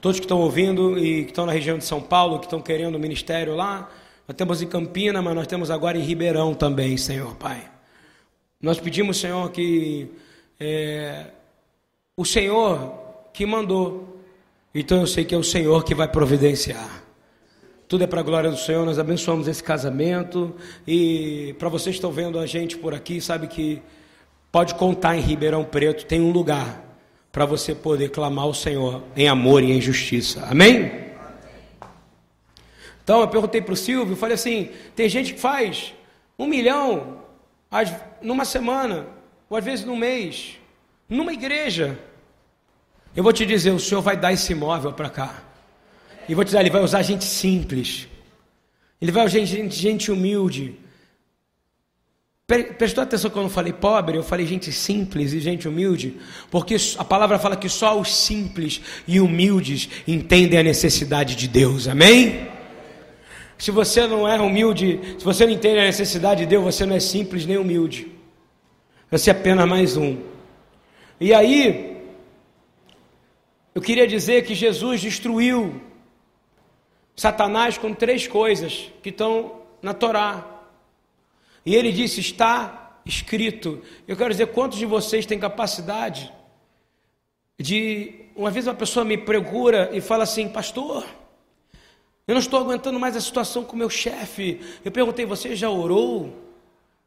[SPEAKER 1] todos que estão ouvindo e que estão na região de São Paulo, que estão querendo o ministério lá, nós temos em Campina, mas nós temos agora em Ribeirão também, Senhor Pai. Nós pedimos, Senhor, que é, o Senhor que mandou. Então eu sei que é o Senhor que vai providenciar. Tudo é para a glória do Senhor. Nós abençoamos esse casamento. E para vocês que estão vendo a gente por aqui, sabe que pode contar em Ribeirão Preto, tem um lugar para você poder clamar ao Senhor em amor e em justiça. Amém? Então eu perguntei para o Silvio, falei assim: tem gente que faz um milhão, numa semana, ou às vezes num mês, numa igreja. Eu vou te dizer, o Senhor vai dar esse imóvel para cá. E vou te dizer, Ele vai usar gente simples. Ele vai usar gente, gente humilde. Prestou atenção quando eu falei pobre, eu falei gente simples e gente humilde, porque a palavra fala que só os simples e humildes entendem a necessidade de Deus, amém? Se você não é humilde, se você não entende a necessidade de Deus, você não é simples nem humilde. Você é apenas mais um. E aí, eu queria dizer que Jesus destruiu Satanás com três coisas que estão na Torá. E ele disse: está escrito. Eu quero dizer, quantos de vocês têm capacidade de. Uma vez uma pessoa me procura e fala assim, pastor, eu não estou aguentando mais a situação com meu chefe. Eu perguntei, você já orou?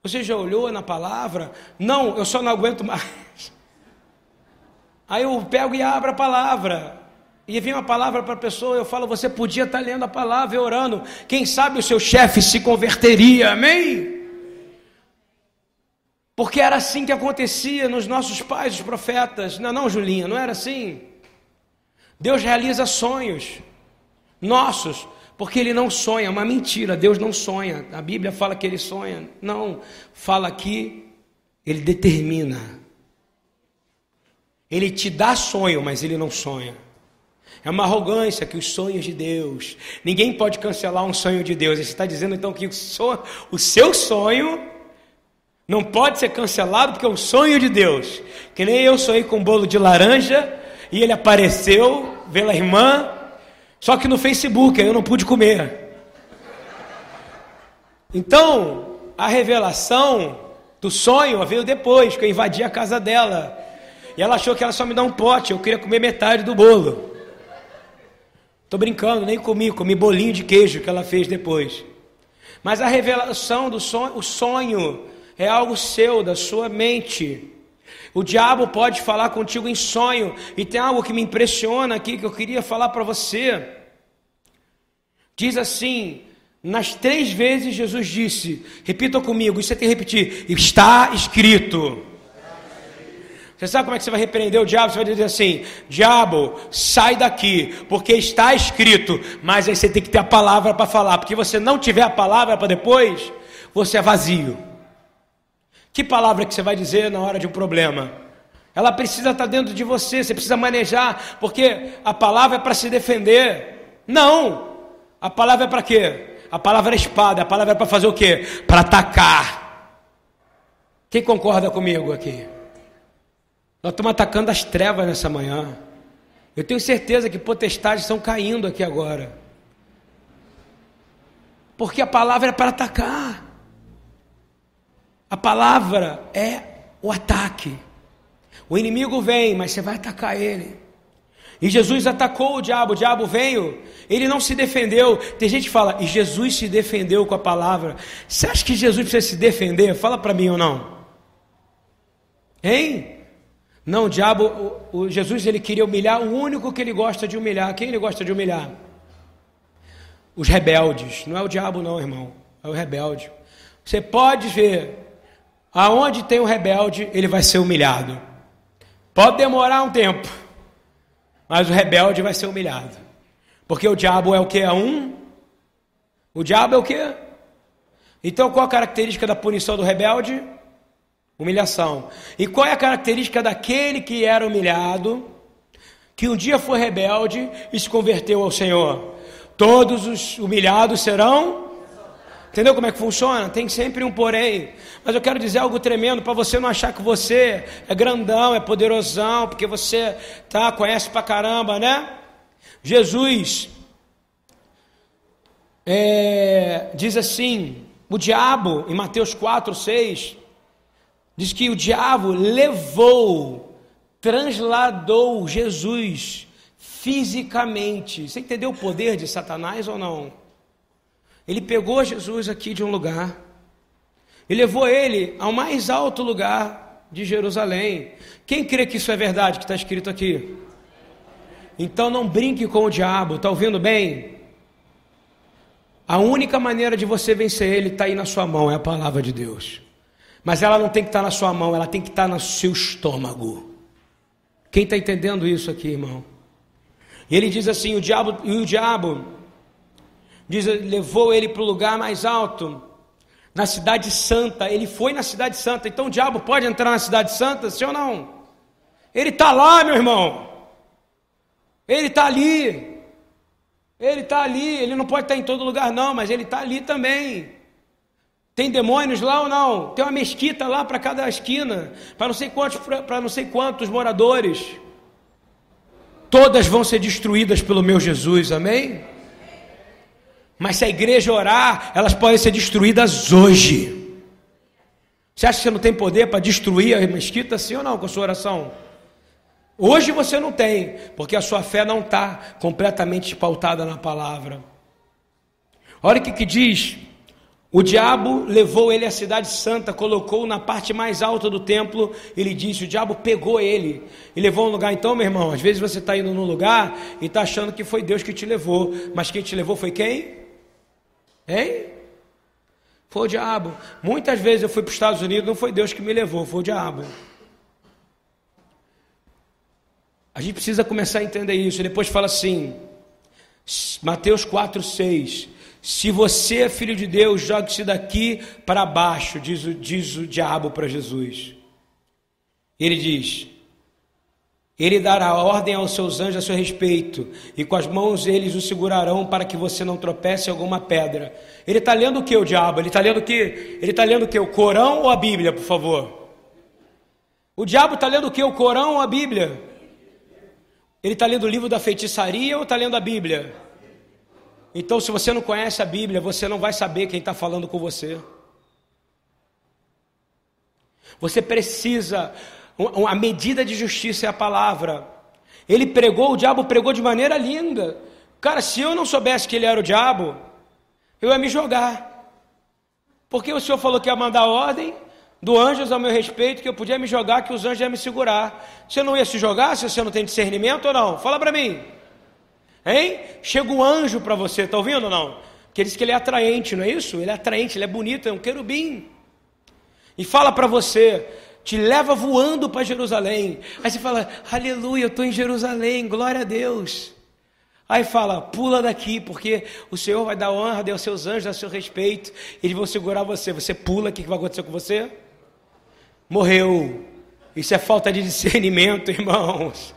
[SPEAKER 1] Você já olhou na palavra? Não, eu só não aguento mais. Aí eu pego e abro a palavra. E vem uma palavra para a pessoa, eu falo, você podia estar lendo a palavra e orando. Quem sabe o seu chefe se converteria, amém? Porque era assim que acontecia nos nossos pais, os profetas. Não, não, Julinha, não era assim. Deus realiza sonhos nossos, porque ele não sonha, é uma mentira, Deus não sonha. A Bíblia fala que ele sonha. Não, fala que ele determina. Ele te dá sonho, mas ele não sonha. É uma arrogância que os sonhos de Deus, ninguém pode cancelar um sonho de Deus. Você está dizendo então que o, so, o seu sonho não pode ser cancelado porque é o sonho de Deus. Que nem eu sonhei com um bolo de laranja e ele apareceu pela irmã, só que no Facebook, aí eu não pude comer. Então, a revelação do sonho veio depois, que eu invadi a casa dela. E ela achou que ela só me dá um pote, eu queria comer metade do bolo. Tô brincando, nem comi, comi bolinho de queijo que ela fez depois. Mas a revelação do sonho, o sonho é algo seu, da sua mente. O diabo pode falar contigo em sonho, e tem algo que me impressiona aqui que eu queria falar para você. Diz assim: nas três vezes Jesus disse, repita comigo, isso você tem que repetir, está escrito. Você sabe como é que você vai repreender o diabo? Você vai dizer assim: diabo, sai daqui, porque está escrito. Mas aí você tem que ter a palavra para falar, porque você não tiver a palavra para depois, você é vazio. Que palavra que você vai dizer na hora de um problema? Ela precisa estar dentro de você, você precisa manejar, porque a palavra é para se defender. Não! A palavra é para quê? A palavra é espada, a palavra é para fazer o quê? Para atacar. Quem concorda comigo aqui? Nós estamos atacando as trevas nessa manhã. Eu tenho certeza que potestades estão caindo aqui agora. Porque a palavra é para atacar. A palavra é o ataque. O inimigo vem, mas você vai atacar ele. E Jesus atacou o diabo, o diabo veio, ele não se defendeu. Tem gente que fala, e Jesus se defendeu com a palavra. Você acha que Jesus precisa se defender? Fala para mim ou não? Hein? Não, o diabo, o, o Jesus ele queria humilhar o único que ele gosta de humilhar. Quem ele gosta de humilhar? Os rebeldes. Não é o diabo não, irmão. É o rebelde. Você pode ver, aonde tem o rebelde, ele vai ser humilhado. Pode demorar um tempo mas o rebelde vai ser humilhado. Porque o diabo é o que? É um? O diabo é o que? Então qual a característica da punição do rebelde? Humilhação. E qual é a característica daquele que era humilhado, que um dia foi rebelde e se converteu ao Senhor? Todos os humilhados serão Entendeu como é que funciona? Tem sempre um porém. Mas eu quero dizer algo tremendo para você não achar que você é grandão, é poderosão, porque você tá conhece pra caramba, né? Jesus é, diz assim: o diabo, em Mateus 4, 6, diz que o diabo levou, transladou Jesus fisicamente. Você entendeu o poder de Satanás ou não? Ele pegou Jesus aqui de um lugar e levou ele ao mais alto lugar de Jerusalém. Quem crê que isso é verdade, que está escrito aqui? Então não brinque com o diabo, está ouvindo bem? A única maneira de você vencer ele está aí na sua mão, é a palavra de Deus. Mas ela não tem que estar tá na sua mão, ela tem que estar tá no seu estômago. Quem está entendendo isso aqui, irmão? E ele diz assim: o diabo, e o diabo diz, levou ele para o lugar mais alto, na cidade santa. Ele foi na cidade santa. Então o diabo pode entrar na cidade santa, sim ou não? Ele está lá, meu irmão. Ele está ali. Ele está ali. Ele não pode estar em todo lugar, não, mas ele está ali também. Tem demônios lá ou não? Tem uma mesquita lá para cada esquina, para não sei quantos, para não sei quantos moradores. Todas vão ser destruídas pelo meu Jesus, amém? Mas se a igreja orar, elas podem ser destruídas hoje. Você acha que você não tem poder para destruir a mesquita, sim ou não, com a sua oração? Hoje você não tem, porque a sua fé não está completamente pautada na palavra. Olha o que, que diz o diabo levou ele à cidade santa, colocou na parte mais alta do templo. Ele disse: O diabo pegou ele e levou um lugar. Então, meu irmão, às vezes você está indo num lugar e está achando que foi Deus que te levou, mas quem te levou foi quem? Hein? Foi o diabo. Muitas vezes eu fui para os Estados Unidos, não foi Deus que me levou, foi o diabo. A gente precisa começar a entender isso. Depois fala assim, Mateus 4, 6. Se você é filho de Deus, jogue-se daqui para baixo, diz o, diz o diabo para Jesus. Ele diz: Ele dará ordem aos seus anjos a seu respeito, e com as mãos eles o segurarão para que você não tropece em alguma pedra. Ele está lendo o que, o diabo? Ele está lendo o que? Ele está lendo o que? O Corão ou a Bíblia, por favor? O diabo está lendo o que? O Corão ou a Bíblia? Ele está lendo o livro da feitiçaria ou está lendo a Bíblia? Então, se você não conhece a Bíblia, você não vai saber quem está falando com você. Você precisa, a medida de justiça é a palavra. Ele pregou, o diabo pregou de maneira linda. Cara, se eu não soubesse que ele era o diabo, eu ia me jogar. Porque o Senhor falou que ia mandar ordem do anjos ao meu respeito, que eu podia me jogar, que os anjos iam me segurar. Você não ia se jogar se você não tem discernimento ou não? Fala para mim. Hein? Chega um anjo para você, está ouvindo ou não? Porque diz que ele é atraente, não é isso? Ele é atraente, ele é bonito, é um querubim. E fala para você, te leva voando para Jerusalém. Aí você fala, aleluia, eu estou em Jerusalém, glória a Deus. Aí fala, pula daqui, porque o Senhor vai dar honra, deu seus anjos a seu respeito, eles vão segurar você. Você pula, o que vai acontecer com você? Morreu. Isso é falta de discernimento, irmãos.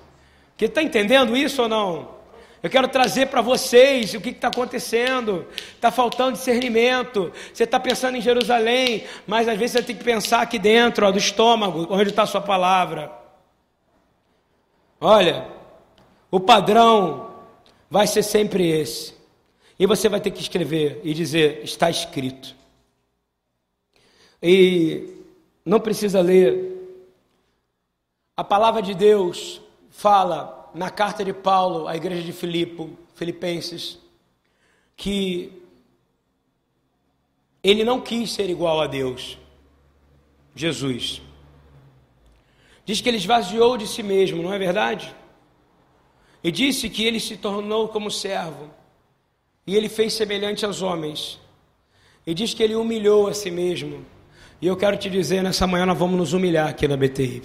[SPEAKER 1] Que está entendendo isso ou não? Eu quero trazer para vocês o que está acontecendo. Está faltando discernimento. Você está pensando em Jerusalém, mas às vezes você tem que pensar aqui dentro, ó, do estômago, onde está a sua palavra. Olha, o padrão vai ser sempre esse. E você vai ter que escrever e dizer: está escrito. E não precisa ler. A palavra de Deus fala na carta de Paulo à igreja de Filipe, Filipenses, que ele não quis ser igual a Deus, Jesus. Diz que ele esvaziou de si mesmo, não é verdade? E disse que ele se tornou como servo, e ele fez semelhante aos homens. E diz que ele humilhou a si mesmo. E eu quero te dizer, nessa manhã nós vamos nos humilhar aqui na BTY.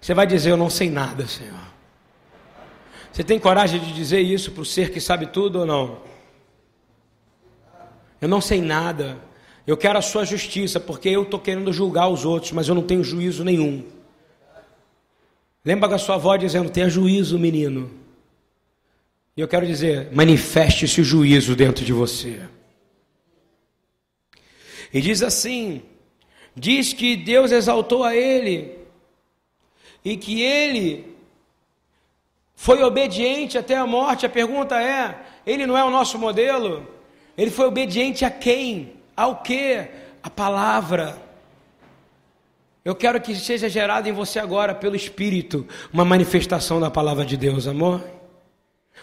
[SPEAKER 1] Você vai dizer, eu não sei nada, Senhor. Você tem coragem de dizer isso para o ser que sabe tudo ou não? Eu não sei nada. Eu quero a sua justiça, porque eu estou querendo julgar os outros, mas eu não tenho juízo nenhum. Lembra da sua avó dizendo: tenha juízo, menino. E eu quero dizer: manifeste-se o juízo dentro de você. E diz assim: diz que Deus exaltou a ele, e que ele foi obediente até a morte. A pergunta é: ele não é o nosso modelo? Ele foi obediente a quem? Ao que? A palavra. Eu quero que seja gerado em você agora, pelo Espírito, uma manifestação da palavra de Deus, amor.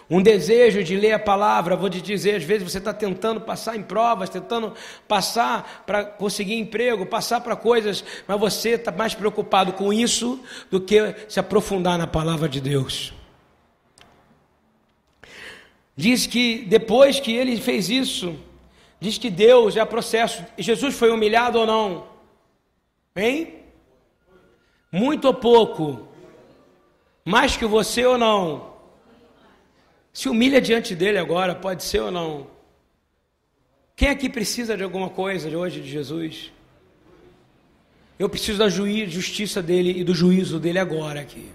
[SPEAKER 1] Um desejo de ler a palavra, vou te dizer, às vezes você está tentando passar em provas, tentando passar para conseguir emprego, passar para coisas, mas você está mais preocupado com isso do que se aprofundar na palavra de Deus. Diz que depois que ele fez isso, diz que Deus é processo. Jesus foi humilhado ou não? Hein? Muito ou pouco? Mais que você ou não? Se humilha diante dele agora, pode ser ou não? Quem aqui precisa de alguma coisa de hoje de Jesus? Eu preciso da justiça dele e do juízo dele agora aqui.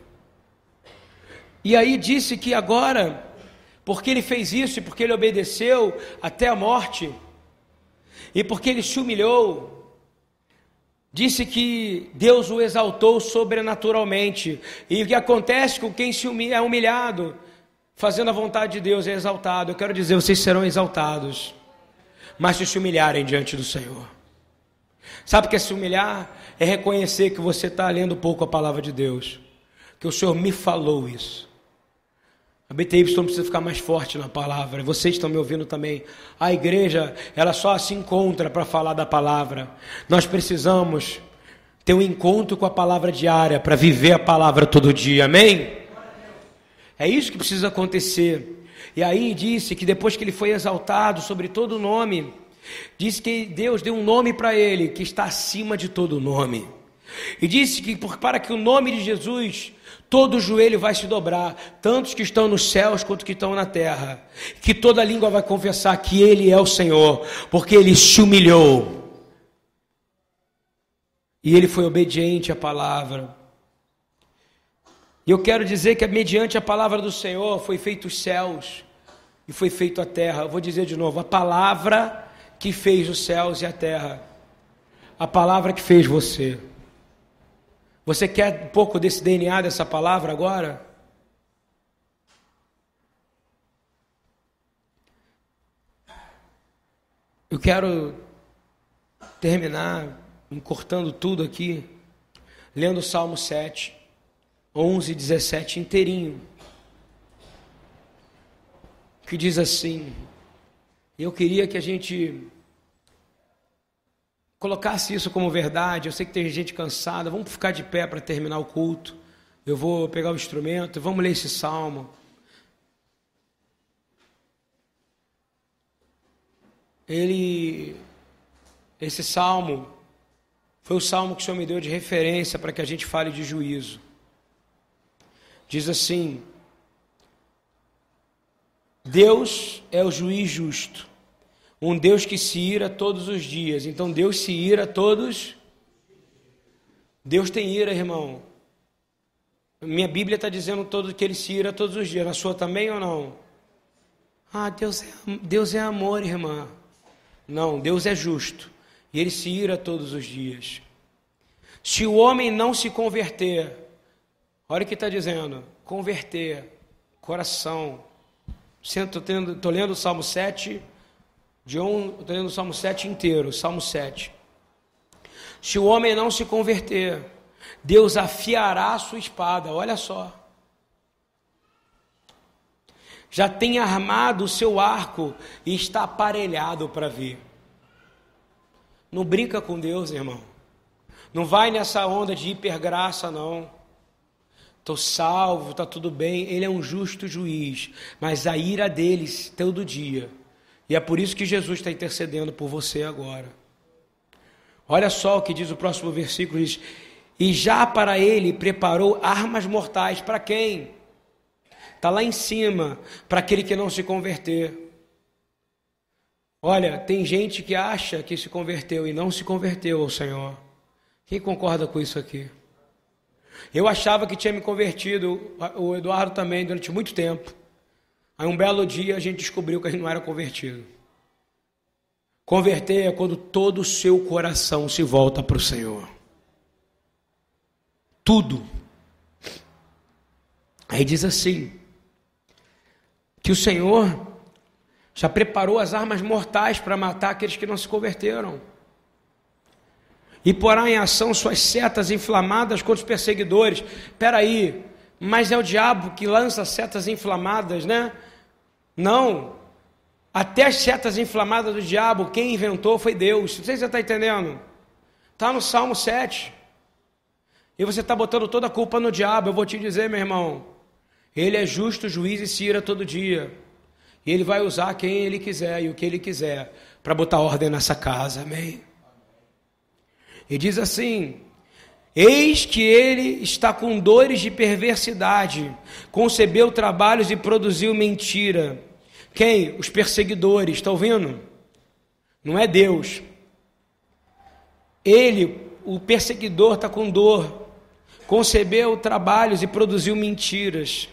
[SPEAKER 1] E aí disse que agora porque ele fez isso e porque ele obedeceu até a morte, e porque ele se humilhou, disse que Deus o exaltou sobrenaturalmente. E o que acontece com quem se é humilhado? fazendo a vontade de Deus é exaltado. Eu quero dizer, vocês serão exaltados, mas se se humilharem diante do Senhor. Sabe o que é se humilhar? É reconhecer que você está lendo pouco a palavra de Deus, que o Senhor me falou isso. A BTY precisa ficar mais forte na palavra. Vocês estão me ouvindo também. A igreja, ela só se encontra para falar da palavra. Nós precisamos ter um encontro com a palavra diária para viver a palavra todo dia. Amém? É isso que precisa acontecer. E aí disse que depois que ele foi exaltado sobre todo nome, disse que Deus deu um nome para ele que está acima de todo nome. E disse que para que o nome de Jesus todo joelho vai se dobrar, tantos que estão nos céus quanto que estão na terra, que toda língua vai confessar que Ele é o Senhor, porque Ele se humilhou. E Ele foi obediente à palavra. E eu quero dizer que mediante a palavra do Senhor foi feito os céus e foi feito a terra. Eu vou dizer de novo, a palavra que fez os céus e a terra. A palavra que fez você. Você quer um pouco desse DNA dessa palavra agora? Eu quero terminar encurtando tudo aqui, lendo o Salmo 7, 11 e 17 inteirinho, que diz assim: Eu queria que a gente colocasse isso como verdade. Eu sei que tem gente cansada. Vamos ficar de pé para terminar o culto. Eu vou pegar o instrumento. Vamos ler esse salmo. Ele, esse salmo, foi o salmo que o Senhor me deu de referência para que a gente fale de juízo. Diz assim: Deus é o juiz justo um Deus que se ira todos os dias. Então Deus se ira todos. Deus tem ira, irmão. Minha Bíblia está dizendo todo que ele se ira todos os dias. Na sua também ou não? Ah, Deus é, Deus é amor, irmã. Não, Deus é justo. E ele se ira todos os dias. Se o homem não se converter, olha o que está dizendo: converter, coração. Estou lendo o Salmo 7, de um, estou lendo o Salmo 7 inteiro, Salmo 7. Se o homem não se converter, Deus afiará a sua espada, olha só. Já tem armado o seu arco e está aparelhado para vir. Não brinca com Deus, irmão. Não vai nessa onda de hipergraça, não. Estou salvo, está tudo bem. Ele é um justo juiz, mas a ira deles todo dia e é por isso que Jesus está intercedendo por você agora. Olha só o que diz o próximo versículo: diz, E já para ele preparou armas mortais. Para quem? Está lá em cima, para aquele que não se converter. Olha, tem gente que acha que se converteu e não se converteu ao Senhor. Quem concorda com isso aqui? Eu achava que tinha me convertido, o Eduardo também, durante muito tempo. Aí um belo dia a gente descobriu que a gente não era convertido. Converter é quando todo o seu coração se volta para o Senhor. Tudo. Aí diz assim: que o Senhor já preparou as armas mortais para matar aqueles que não se converteram. E porá em ação suas setas inflamadas contra os perseguidores. Espera aí, mas é o diabo que lança setas inflamadas, né? Não. Até as setas inflamadas do diabo, quem inventou foi Deus. Não sei se você está entendendo. Está no Salmo 7. E você está botando toda a culpa no diabo. Eu vou te dizer, meu irmão. Ele é justo, juiz e se ira todo dia. E ele vai usar quem ele quiser e o que ele quiser para botar ordem nessa casa. Amém? E diz assim: Eis que ele está com dores de perversidade, concebeu trabalhos e produziu mentira. Quem? Os perseguidores, está ouvindo? Não é Deus. Ele, o perseguidor, está com dor, concebeu trabalhos e produziu mentiras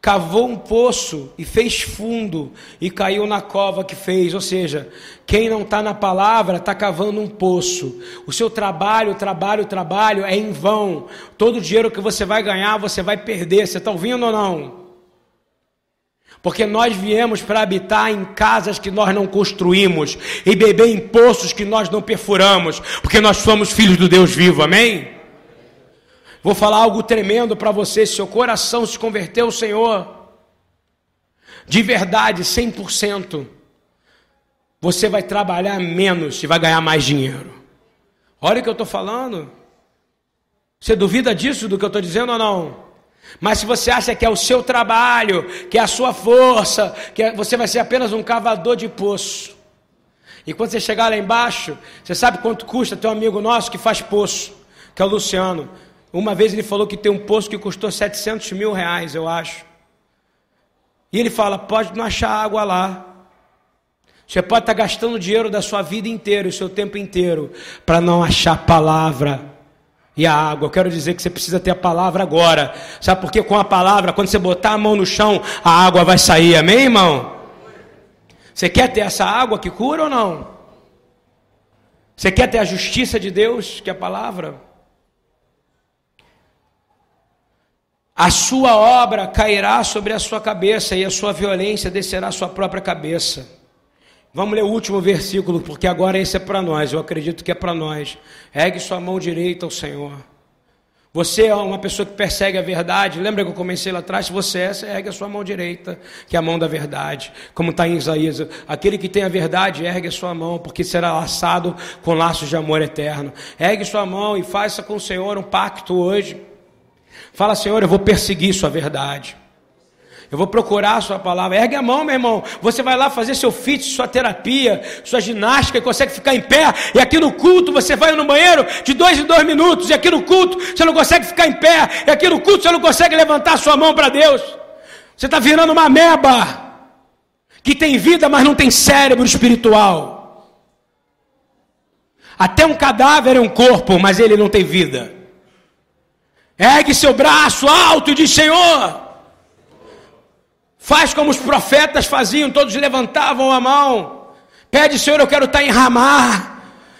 [SPEAKER 1] cavou um poço e fez fundo e caiu na cova que fez. Ou seja, quem não está na palavra está cavando um poço. O seu trabalho, trabalho, trabalho é em vão. Todo o dinheiro que você vai ganhar, você vai perder. Você está ouvindo ou não? Porque nós viemos para habitar em casas que nós não construímos e beber em poços que nós não perfuramos, porque nós somos filhos do Deus vivo, amém? Vou falar algo tremendo para você, se seu coração se converteu ao Senhor, de verdade, 100%, você vai trabalhar menos e vai ganhar mais dinheiro. Olha o que eu estou falando. Você duvida disso, do que eu estou dizendo ou não? Mas se você acha que é o seu trabalho, que é a sua força, que é, você vai ser apenas um cavador de poço. E quando você chegar lá embaixo, você sabe quanto custa ter um amigo nosso que faz poço, que é o Luciano. Uma vez ele falou que tem um poço que custou 700 mil reais, eu acho. E ele fala: pode não achar água lá. Você pode estar gastando o dinheiro da sua vida inteira, o seu tempo inteiro, para não achar palavra e a água. Eu quero dizer que você precisa ter a palavra agora. Sabe por quê? Com a palavra, quando você botar a mão no chão, a água vai sair. Amém, irmão? Você quer ter essa água que cura ou não? Você quer ter a justiça de Deus, que é a palavra? A sua obra cairá sobre a sua cabeça e a sua violência descerá à sua própria cabeça. Vamos ler o último versículo, porque agora esse é para nós, eu acredito que é para nós. Ergue sua mão direita ao Senhor. Você é uma pessoa que persegue a verdade. Lembra que eu comecei lá atrás? Se você é, você ergue a sua mão direita, que é a mão da verdade. Como está em Isaías. Aquele que tem a verdade, ergue a sua mão, porque será laçado com laços de amor eterno. Ergue sua mão e faça com o Senhor um pacto hoje. Fala, Senhor, eu vou perseguir Sua verdade. Eu vou procurar a Sua palavra. Ergue a mão, meu irmão. Você vai lá fazer seu fit, sua terapia, sua ginástica e consegue ficar em pé. E aqui no culto você vai no banheiro de dois em dois minutos. E aqui no culto você não consegue ficar em pé. E aqui no culto você não consegue levantar sua mão para Deus. Você está virando uma meba que tem vida, mas não tem cérebro espiritual. Até um cadáver é um corpo, mas ele não tem vida. Ergue seu braço alto e diz: Senhor, faz como os profetas faziam, todos levantavam a mão. Pede, Senhor, eu quero estar em Ramá.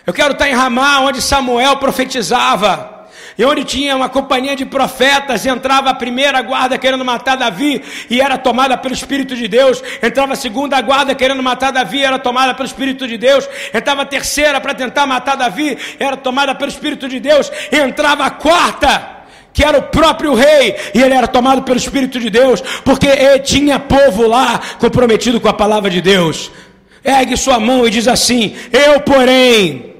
[SPEAKER 1] Eu quero estar em Ramá, onde Samuel profetizava. E onde tinha uma companhia de profetas, entrava a primeira guarda querendo matar Davi e era tomada pelo Espírito de Deus. Entrava a segunda guarda querendo matar Davi, era tomada pelo Espírito de Deus. Entrava a terceira para tentar matar Davi, era tomada pelo Espírito de Deus. Entrava a quarta que era o próprio rei, e ele era tomado pelo Espírito de Deus, porque ele tinha povo lá comprometido com a palavra de Deus. Ergue sua mão e diz assim: Eu, porém,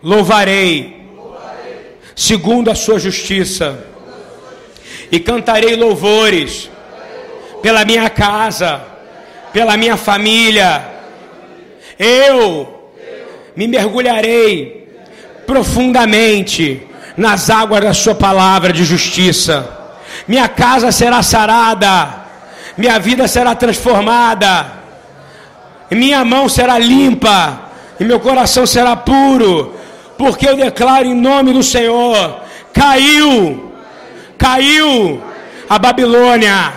[SPEAKER 1] louvarei, segundo a sua justiça, e cantarei louvores pela minha casa, pela minha família. Eu me mergulharei profundamente nas águas da Sua palavra de justiça. Minha casa será sarada, minha vida será transformada, minha mão será limpa, e meu coração será puro, porque eu declaro em nome do Senhor: caiu, caiu a Babilônia,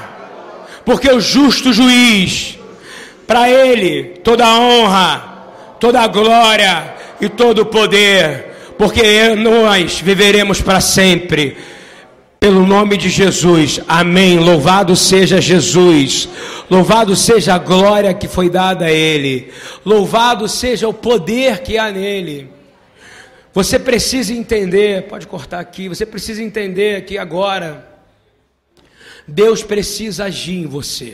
[SPEAKER 1] porque o justo juiz, para ele toda a honra, toda a glória e todo o poder porque nós viveremos para sempre. Pelo nome de Jesus, amém. Louvado seja Jesus, louvado seja a glória que foi dada a Ele, louvado seja o poder que há nele. Você precisa entender, pode cortar aqui, você precisa entender que agora, Deus precisa agir em você.